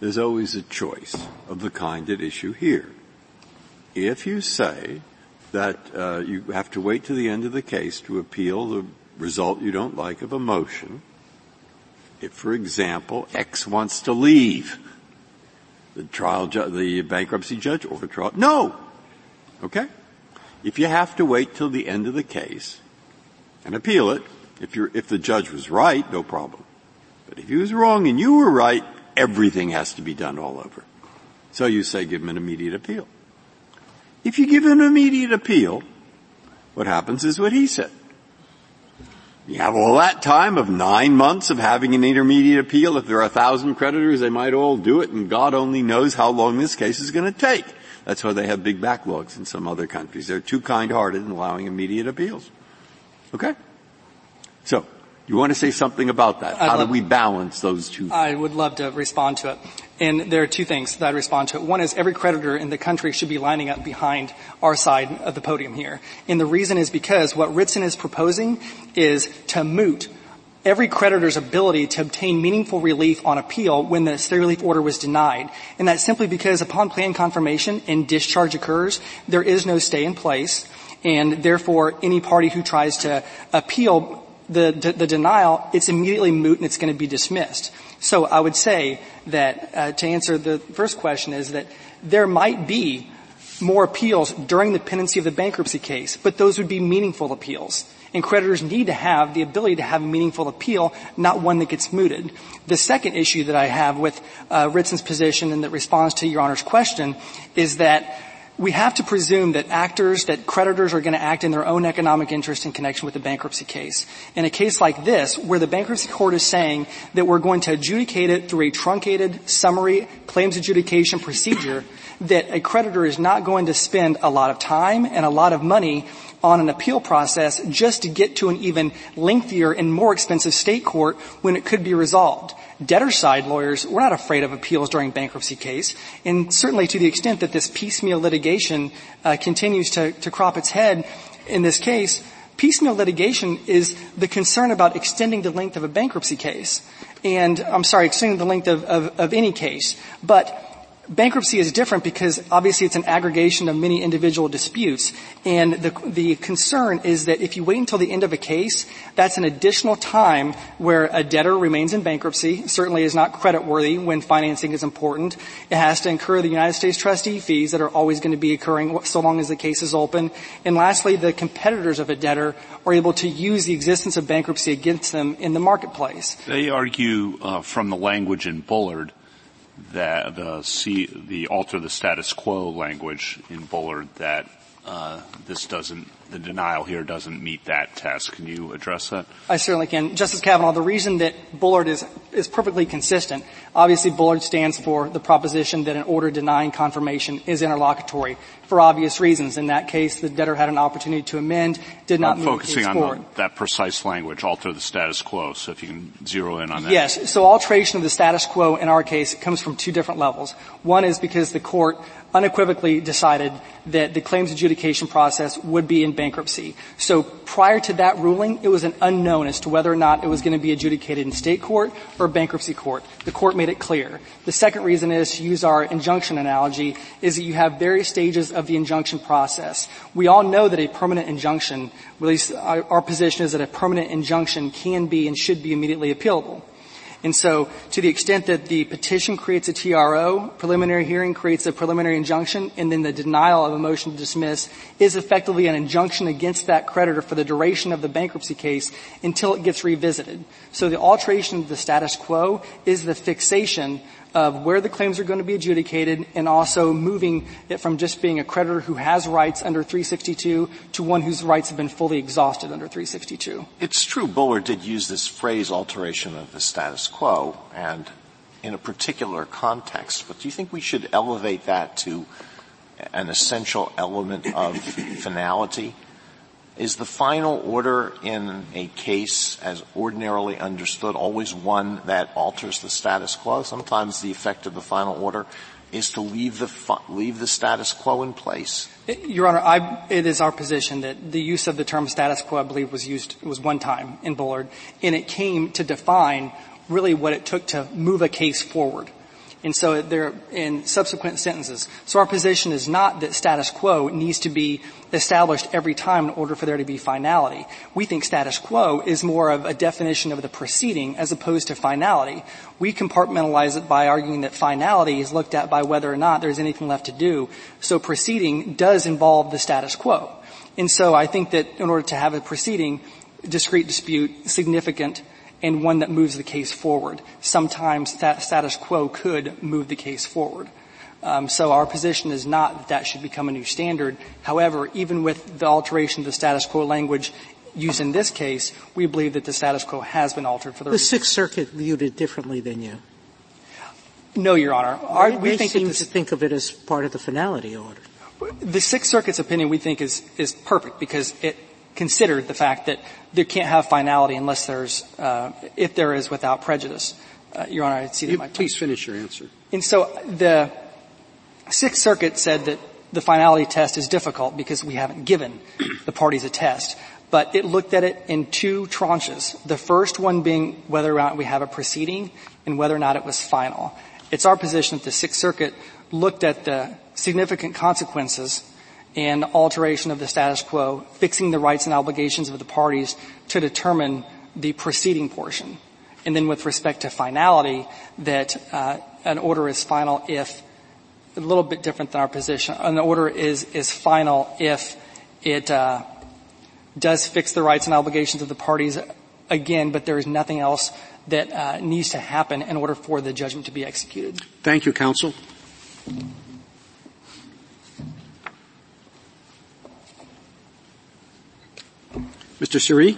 there's always a choice of the kind at issue here. If you say that uh, you have to wait to the end of the case to appeal the result you don't like of a motion, if, for example, X wants to leave, the trial, ju- the bankruptcy judge or the trial, no. Okay? If you have to wait till the end of the case and appeal it, if you're, if the judge was right, no problem. But if he was wrong and you were right, everything has to be done all over. So you say give him an immediate appeal. If you give an immediate appeal, what happens is what he said. You have all that time of nine months of having an intermediate appeal. If there are a thousand creditors, they might all do it, and God only knows how long this case is going to take. That's why they have big backlogs in some other countries. They're too kind-hearted in allowing immediate appeals. Okay? So, you want to say something about that? I'd How do we balance those two? I would love to respond to it. And there are two things that I'd respond to it. One is every creditor in the country should be lining up behind our side of the podium here. And the reason is because what Ritzen is proposing is to moot every creditor's ability to obtain meaningful relief on appeal when the stay relief order was denied. And that's simply because upon plan confirmation and discharge occurs, there is no stay in place. And therefore, any party who tries to appeal the, the denial, it's immediately moot and it's going to be dismissed. So I would say that uh, to answer the first question is that there might be more appeals during the pendency of the bankruptcy case, but those would be meaningful appeals. And creditors need to have the ability to have a meaningful appeal, not one that gets mooted. The second issue that I have with uh, Ritzen's position and that responds to Your Honor's question is that we have to presume that actors, that creditors are going to act in their own economic interest in connection with the bankruptcy case. In a case like this, where the bankruptcy court is saying that we're going to adjudicate it through a truncated summary claims adjudication procedure, that a creditor is not going to spend a lot of time and a lot of money on an appeal process just to get to an even lengthier and more expensive state court when it could be resolved debtor side lawyers, we're not afraid of appeals during bankruptcy case. And certainly to the extent that this piecemeal litigation uh, continues to, to crop its head in this case, piecemeal litigation is the concern about extending the length of a bankruptcy case. And I'm sorry, extending the length of, of, of any case. But Bankruptcy is different because obviously it's an aggregation of many individual disputes. And the, the concern is that if you wait until the end of a case, that's an additional time where a debtor remains in bankruptcy, certainly is not creditworthy when financing is important. It has to incur the United States trustee fees that are always going to be occurring so long as the case is open. And lastly, the competitors of a debtor are able to use the existence of bankruptcy against them in the marketplace. They argue uh, from the language in Bullard that the the alter the status quo language in Bullard that Uh, this doesn't the denial here doesn't meet that test. Can you address that? I certainly can. Justice Kavanaugh, the reason that Bullard is, is perfectly consistent, obviously Bullard stands for the proposition that an order denying confirmation is interlocutory for obvious reasons. In that case, the debtor had an opportunity to amend, did not I'm move focusing the on. The, that precise language, alter the status quo, so if you can zero in on that. Yes, so alteration of the status quo in our case comes from two different levels. One is because the court unequivocally decided that the claims adjudication process would be in bankruptcy. So prior to that ruling, it was an unknown as to whether or not it was going to be adjudicated in state court or bankruptcy court. The court made it clear. The second reason is, to use our injunction analogy, is that you have various stages of the injunction process. We all know that a permanent injunction, at least our, position is that a permanent injunction can be and should be immediately appealable. And so, to the extent that the petition creates a TRO, preliminary hearing creates a preliminary injunction, and then the denial of a motion to dismiss is effectively an injunction against that creditor for the duration of the bankruptcy case until it gets revisited. So the alteration of the status quo is the fixation of where the claims are going to be adjudicated and also moving it from just being a creditor who has rights under 362 to one whose rights have been fully exhausted under 362. It's true Bullard did use this phrase alteration of the status quo and in a particular context, but do you think we should elevate that to an essential element of finality? Is the final order in a case as ordinarily understood always one that alters the status quo? Sometimes the effect of the final order is to leave the, leave the status quo in place. Your Honor, I, it is our position that the use of the term status quo, I believe, was used, was one time in Bullard, and it came to define really what it took to move a case forward. And so there, in subsequent sentences. So our position is not that status quo needs to be established every time in order for there to be finality. We think status quo is more of a definition of the proceeding as opposed to finality. We compartmentalize it by arguing that finality is looked at by whether or not there's anything left to do. So proceeding does involve the status quo. And so I think that in order to have a proceeding, discrete dispute, significant, and one that moves the case forward. Sometimes that status quo could move the case forward. Um, so our position is not that that should become a new standard. However, even with the alteration of the status quo language used in this case, we believe that the status quo has been altered for the. The Sixth Circuit viewed it differently than you. No, Your Honor. Our, we think seem to think of it as part of the finality order. The Sixth Circuit's opinion, we think, is is perfect because it considered the fact that there can't have finality unless there's, uh, if there is without prejudice. Uh, Your Honor, I see that you, my Please finish your answer. And so the Sixth Circuit said that the finality test is difficult because we haven't given the parties a test. But it looked at it in two tranches. The first one being whether or not we have a proceeding and whether or not it was final. It's our position that the Sixth Circuit looked at the significant consequences and alteration of the status quo, fixing the rights and obligations of the parties to determine the proceeding portion. And then with respect to finality, that uh, an order is final if a little bit different than our position. An order is is final if it uh, does fix the rights and obligations of the parties again, but there is nothing else that uh, needs to happen in order for the judgment to be executed. Thank you, counsel. Mr. Suri?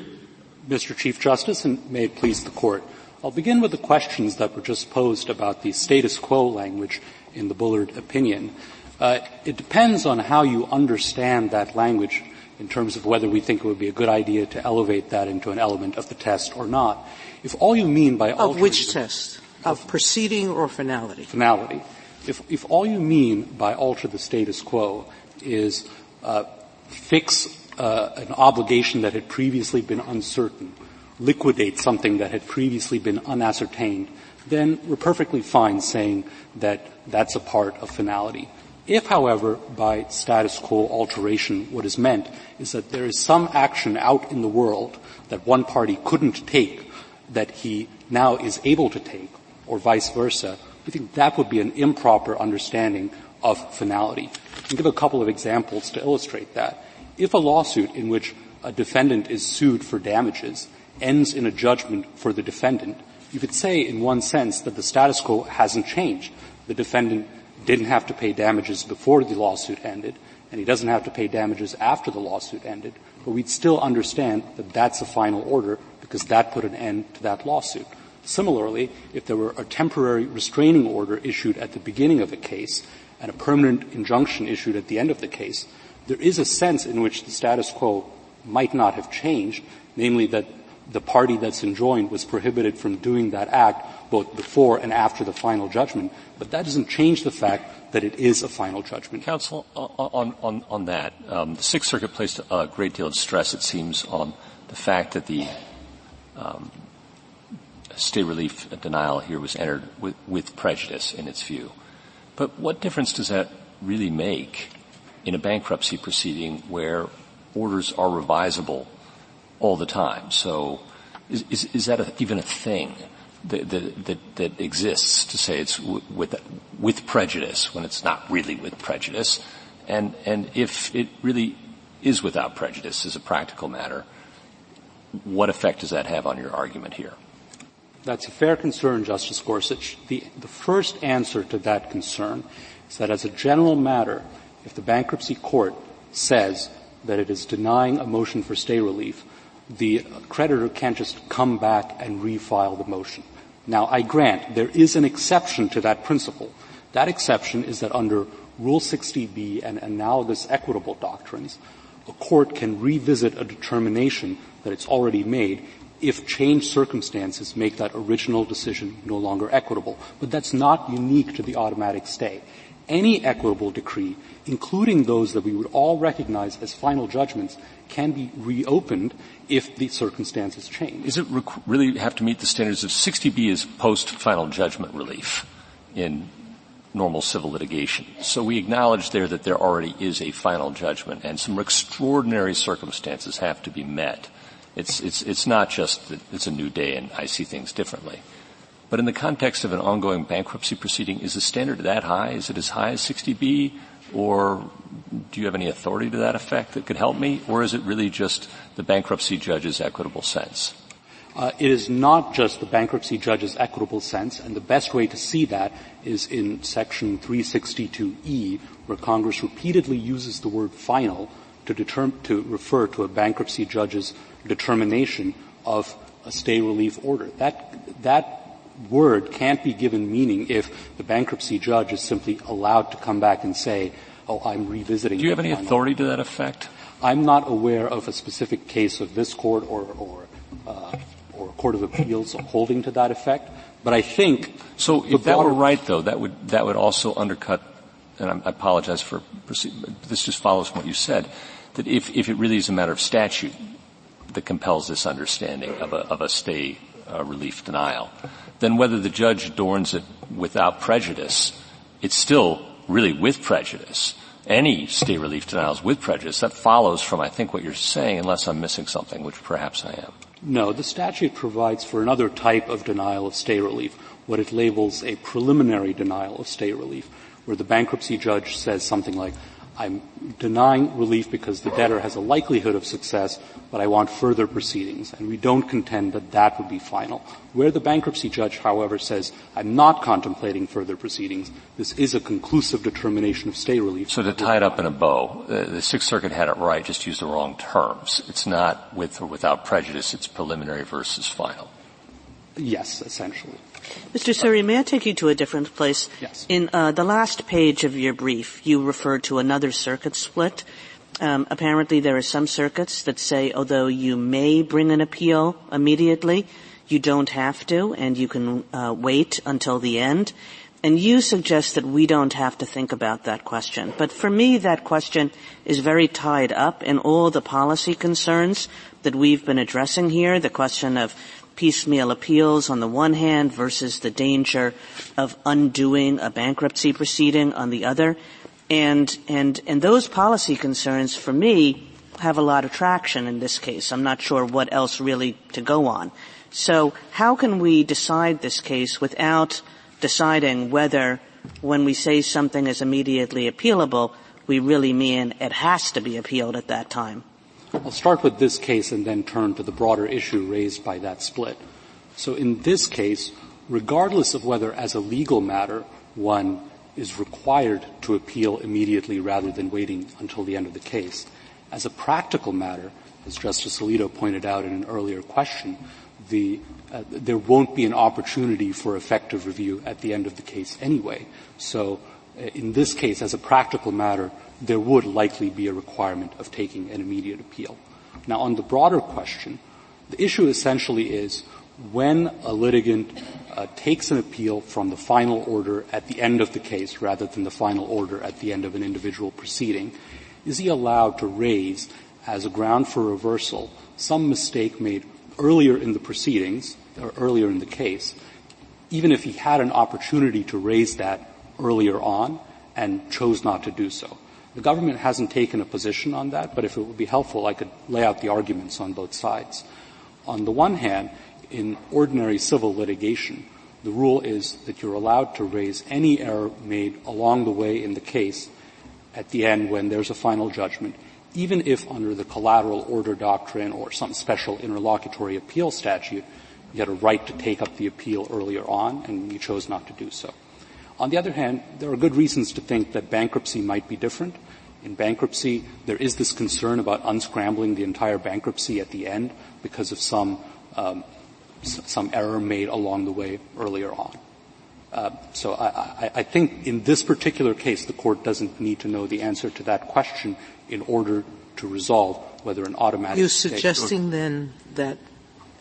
Mr. Chief Justice, and may it please the Court. I'll begin with the questions that were just posed about the status quo language in the Bullard opinion. Uh, it depends on how you understand that language in terms of whether we think it would be a good idea to elevate that into an element of the test or not. If all you mean by of which test of proceeding or finality finality, if if all you mean by alter the status quo is uh, fix uh, an obligation that had previously been uncertain, liquidate something that had previously been unascertained, then we're perfectly fine saying that that's a part of finality. If, however, by status quo alteration what is meant is that there is some action out in the world that one party couldn't take that he now is able to take, or vice versa, we think that would be an improper understanding of finality. I'll give a couple of examples to illustrate that. If a lawsuit in which a defendant is sued for damages ends in a judgment for the defendant, you could say in one sense that the status quo hasn't changed. The defendant didn't have to pay damages before the lawsuit ended, and he doesn't have to pay damages after the lawsuit ended, but we'd still understand that that's a final order because that put an end to that lawsuit. Similarly, if there were a temporary restraining order issued at the beginning of a case and a permanent injunction issued at the end of the case, there is a sense in which the status quo might not have changed, namely that the party that's enjoined was prohibited from doing that act both before and after the final judgment. But that doesn't change the fact that it is a final judgment. Counsel, on, on, on that, um, the Sixth Circuit placed a great deal of stress, it seems, on the fact that the um, stay relief denial here was entered with, with prejudice in its view. But what difference does that really make in a bankruptcy proceeding where orders are revisable all the time. So is, is, is that a, even a thing that, that, that, exists to say it's w- with, with prejudice when it's not really with prejudice? And, and if it really is without prejudice as a practical matter, what effect does that have on your argument here? That's a fair concern, Justice Gorsuch. The, the first answer to that concern is that as a general matter, if the bankruptcy court says that it is denying a motion for stay relief, the creditor can't just come back and refile the motion. Now, I grant there is an exception to that principle. That exception is that under Rule 60B and analogous equitable doctrines, a court can revisit a determination that it's already made if changed circumstances make that original decision no longer equitable. But that's not unique to the automatic stay. Any equitable decree, including those that we would all recognize as final judgments, can be reopened if the circumstances change. Does it really have to meet the standards of 60B is post-final judgment relief in normal civil litigation. So we acknowledge there that there already is a final judgment and some extraordinary circumstances have to be met. It's, it's, it's not just that it's a new day and I see things differently. But in the context of an ongoing bankruptcy proceeding, is the standard that high? Is it as high as 60B? Or do you have any authority to that effect that could help me? Or is it really just the bankruptcy judge's equitable sense? Uh, it is not just the bankruptcy judge's equitable sense, and the best way to see that is in section 362E, where Congress repeatedly uses the word final to, to refer to a bankruptcy judge's determination of a stay relief order. That, that word can't be given meaning if the bankruptcy judge is simply allowed to come back and say, oh, I'm revisiting. Do you have any authority to that effect? I'm not aware of a specific case of this court or, or, uh, or court of appeals holding to that effect, but I think. So if that were right though, that would, that would also undercut, and I apologize for, proceeding, but this just follows from what you said, that if, if it really is a matter of statute that compels this understanding of a, of a stay Uh, relief denial, then whether the judge adorns it without prejudice, it's still really with prejudice. Any stay relief denials with prejudice, that follows from, I think, what you're saying, unless I'm missing something, which perhaps I am. No, the statute provides for another type of denial of stay relief, what it labels a preliminary denial of stay relief, where the bankruptcy judge says something like, I'm denying relief because the debtor has a likelihood of success, but I want further proceedings. And we don't contend that that would be final. Where the bankruptcy judge, however, says, I'm not contemplating further proceedings, this is a conclusive determination of stay relief. So to tie it up in a bow, the Sixth Circuit had it right, just used the wrong terms. It's not with or without prejudice, it's preliminary versus final. Yes, essentially. Mr. Suri, may I take you to a different place? Yes. In uh, the last page of your brief, you referred to another circuit split. Um, apparently, there are some circuits that say, although you may bring an appeal immediately, you don't have to, and you can uh, wait until the end. And you suggest that we don't have to think about that question. But for me, that question is very tied up in all the policy concerns that we've been addressing here, the question of piecemeal appeals on the one hand versus the danger of undoing a bankruptcy proceeding on the other. And, and, and those policy concerns for me have a lot of traction in this case. I'm not sure what else really to go on. So how can we decide this case without deciding whether when we say something is immediately appealable, we really mean it has to be appealed at that time? I'll start with this case and then turn to the broader issue raised by that split. So in this case, regardless of whether as a legal matter one is required to appeal immediately rather than waiting until the end of the case, as a practical matter, as Justice Alito pointed out in an earlier question, the, uh, there won't be an opportunity for effective review at the end of the case anyway. So uh, in this case, as a practical matter, there would likely be a requirement of taking an immediate appeal. Now on the broader question, the issue essentially is when a litigant uh, takes an appeal from the final order at the end of the case rather than the final order at the end of an individual proceeding, is he allowed to raise as a ground for reversal some mistake made earlier in the proceedings or earlier in the case, even if he had an opportunity to raise that earlier on and chose not to do so. The government hasn't taken a position on that, but if it would be helpful, I could lay out the arguments on both sides. On the one hand, in ordinary civil litigation, the rule is that you're allowed to raise any error made along the way in the case at the end when there's a final judgment, even if under the collateral order doctrine or some special interlocutory appeal statute, you had a right to take up the appeal earlier on and you chose not to do so. On the other hand, there are good reasons to think that bankruptcy might be different. In bankruptcy, there is this concern about unscrambling the entire bankruptcy at the end because of some um, some error made along the way earlier on. Uh, so I, I, I think in this particular case, the court doesn't need to know the answer to that question in order to resolve whether an automatic. You're suggesting then that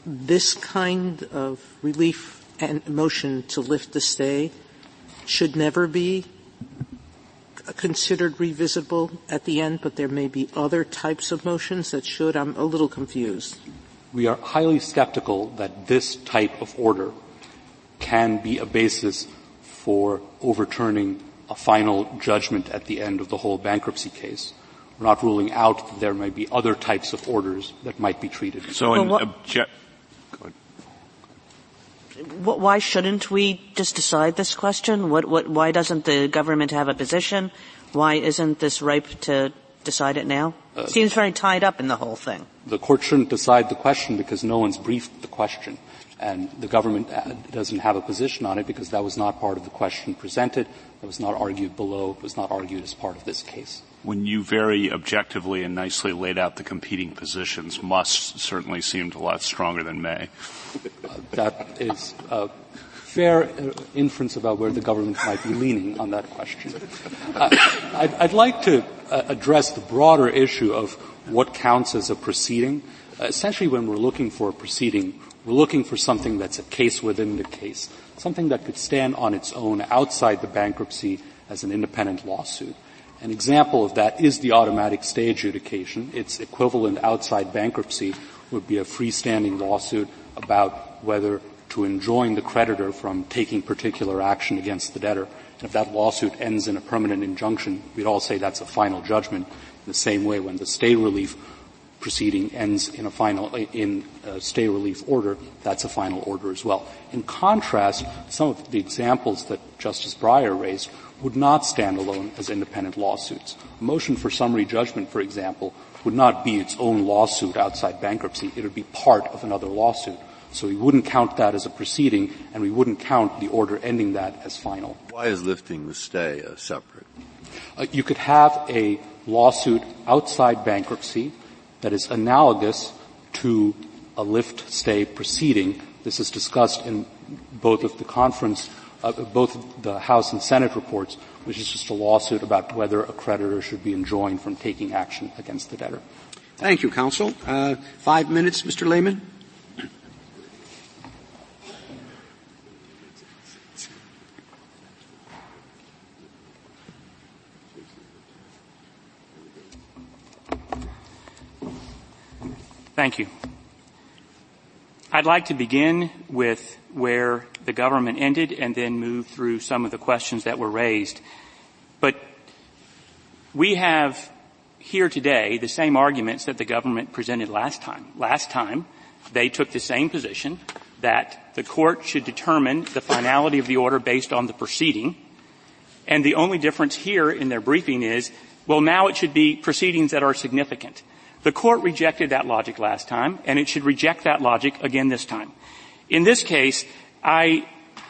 this kind of relief and motion to lift the stay should never be considered revisable at the end, but there may be other types of motions that should? I'm a little confused. We are highly skeptical that this type of order can be a basis for overturning a final judgment at the end of the whole bankruptcy case. We're not ruling out that there may be other types of orders that might be treated. So well, in obje- why shouldn't we just decide this question? What, what, why doesn't the government have a position? Why isn't this ripe to decide it now? Uh, Seems very tied up in the whole thing. The court shouldn't decide the question because no one's briefed the question. And the government uh, doesn't have a position on it because that was not part of the question presented. That was not argued below. It was not argued as part of this case. When you very objectively and nicely laid out the competing positions, must certainly seemed a lot stronger than may. That is a fair uh, inference about where the government might be leaning on that question. Uh, I'd, I'd, like to uh, address the broader issue of what counts as a proceeding. Essentially, when we're looking for a proceeding, we're looking for something that's a case within the case, something that could stand on its own outside the bankruptcy as an independent lawsuit. An example of that is the automatic stay adjudication. Its equivalent outside bankruptcy would be a freestanding lawsuit about whether to enjoin the creditor from taking particular action against the debtor. And if that lawsuit ends in a permanent injunction, we'd all say that's a final judgment. In the same way, when the stay relief proceeding ends in a final in a stay relief order, that's a final order as well. In contrast, some of the examples that Justice Breyer raised would not stand alone as independent lawsuits. A motion for summary judgment, for example, would not be its own lawsuit outside bankruptcy. It would be part of another lawsuit. So we wouldn't count that as a proceeding, and we wouldn't count the order ending that as final. Why is lifting the stay uh, separate? Uh, you could have a lawsuit outside bankruptcy that is analogous to a lift stay proceeding. This is discussed in both of the conference, uh, both the House and Senate reports, which is just a lawsuit about whether a creditor should be enjoined from taking action against the debtor. Thank you, counsel. Uh, five minutes, Mr. Lehman. Thank you. I'd like to begin with where the government ended and then move through some of the questions that were raised. But we have here today the same arguments that the government presented last time. Last time, they took the same position that the court should determine the finality of the order based on the proceeding. And the only difference here in their briefing is, well, now it should be proceedings that are significant. The court rejected that logic last time, and it should reject that logic again this time. In this case, I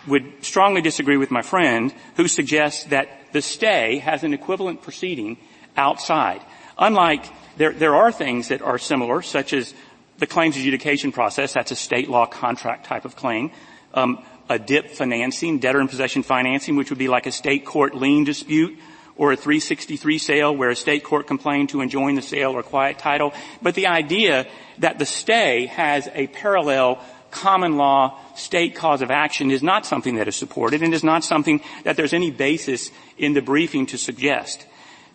would strongly disagree with my friend who suggests that the stay has an equivalent proceeding outside. Unlike, there, there are things that are similar, such as the claims adjudication process, that's a state law contract type of claim. Um, a DIP financing, debtor in possession financing, which would be like a state court lien dispute or a 363 sale where a state court complained to enjoin the sale or quiet title. But the idea that the stay has a parallel common law state cause of action is not something that is supported and is not something that there's any basis in the briefing to suggest.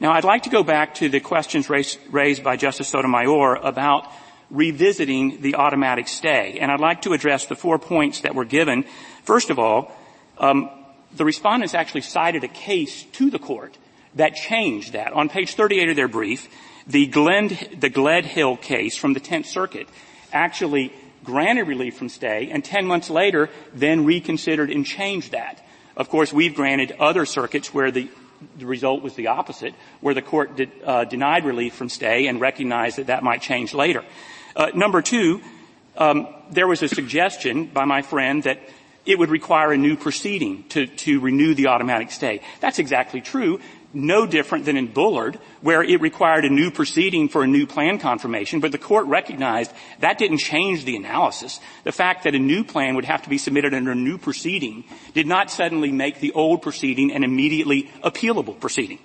Now I'd like to go back to the questions raised, by Justice Sotomayor about revisiting the automatic stay. And I'd like to address the four points that were given. First of all, um, the respondents actually cited a case to the court that changed that. On page 38 of their brief, the Glen, the Gledhill case from the 10th Circuit actually granted relief from stay and 10 months later then reconsidered and changed that. Of course, we've granted other circuits where the, the result was the opposite, where the court did, uh, denied relief from stay and recognized that that might change later. Uh, number two, um, there was a suggestion by my friend that it would require a new proceeding to, to renew the automatic stay. That's exactly true no different than in Bullard, where it required a new proceeding for a new plan confirmation, but the court recognized that didn't change the analysis. The fact that a new plan would have to be submitted under a new proceeding did not suddenly make the old proceeding an immediately appealable proceeding.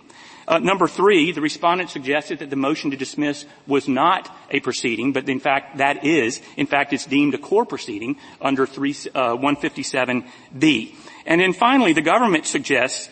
Uh, number three, the respondent suggested that the motion to dismiss was not a proceeding, but in fact that is. In fact, it's deemed a core proceeding under 3, uh, 157B. And then finally, the government suggests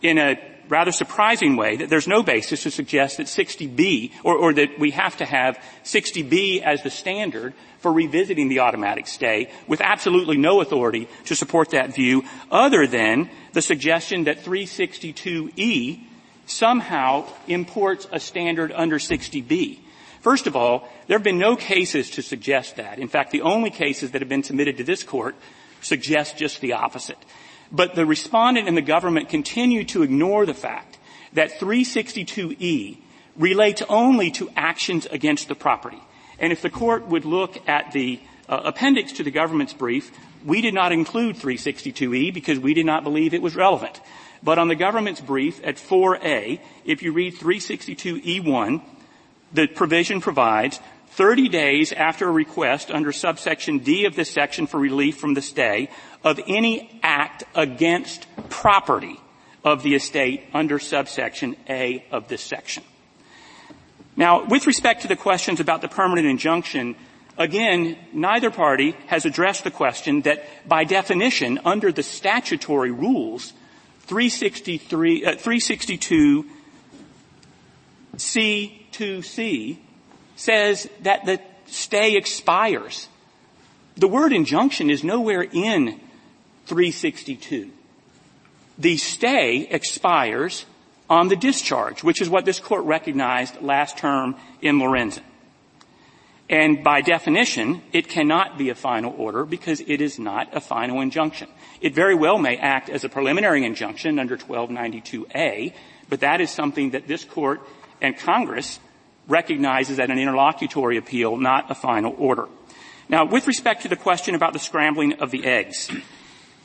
in a rather surprising way that there's no basis to suggest that 60B, or, or that we have to have 60B as the standard for revisiting the automatic stay with absolutely no authority to support that view other than the suggestion that 362E somehow imports a standard under 60B. First of all, there have been no cases to suggest that. In fact, the only cases that have been submitted to this court suggest just the opposite. But the respondent and the government continue to ignore the fact that 362E relates only to actions against the property. And if the court would look at the uh, appendix to the government's brief, we did not include 362E because we did not believe it was relevant. But on the government's brief at 4A, if you read 362E1, the provision provides 30 days after a request under subsection D of this section for relief from the stay of any act against property of the estate under subsection A of this section. Now, with respect to the questions about the permanent injunction, again, neither party has addressed the question that by definition, under the statutory rules, 363, uh, 362 C2C says that the stay expires. The word injunction is nowhere in 362. The stay expires on the discharge, which is what this court recognized last term in Lorenzen. And by definition, it cannot be a final order because it is not a final injunction. It very well may act as a preliminary injunction under 1292A, but that is something that this court and Congress recognizes that an interlocutory appeal, not a final order. Now, with respect to the question about the scrambling of the eggs,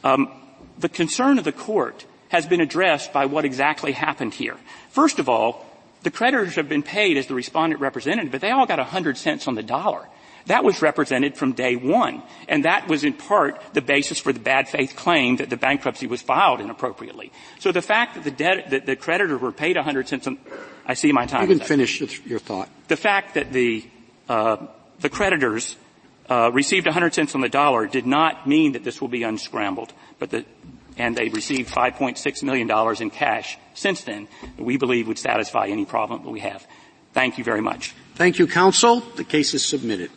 um, the concern of the court has been addressed by what exactly happened here. First of all, the creditors have been paid as the respondent representative, but they all got 100 cents on the dollar. That was represented from day one. And that was in part the basis for the bad faith claim that the bankruptcy was filed inappropriately. So the fact that the debt, that the creditors were paid 100 cents on, I see my time. You can finish your thought. The fact that the, uh, the creditors uh, received 100 cents on the dollar did not mean that this will be unscrambled, but the, and they received 5.6 million dollars in cash since then that we believe would satisfy any problem that we have. Thank you very much. Thank you, counsel. The case is submitted.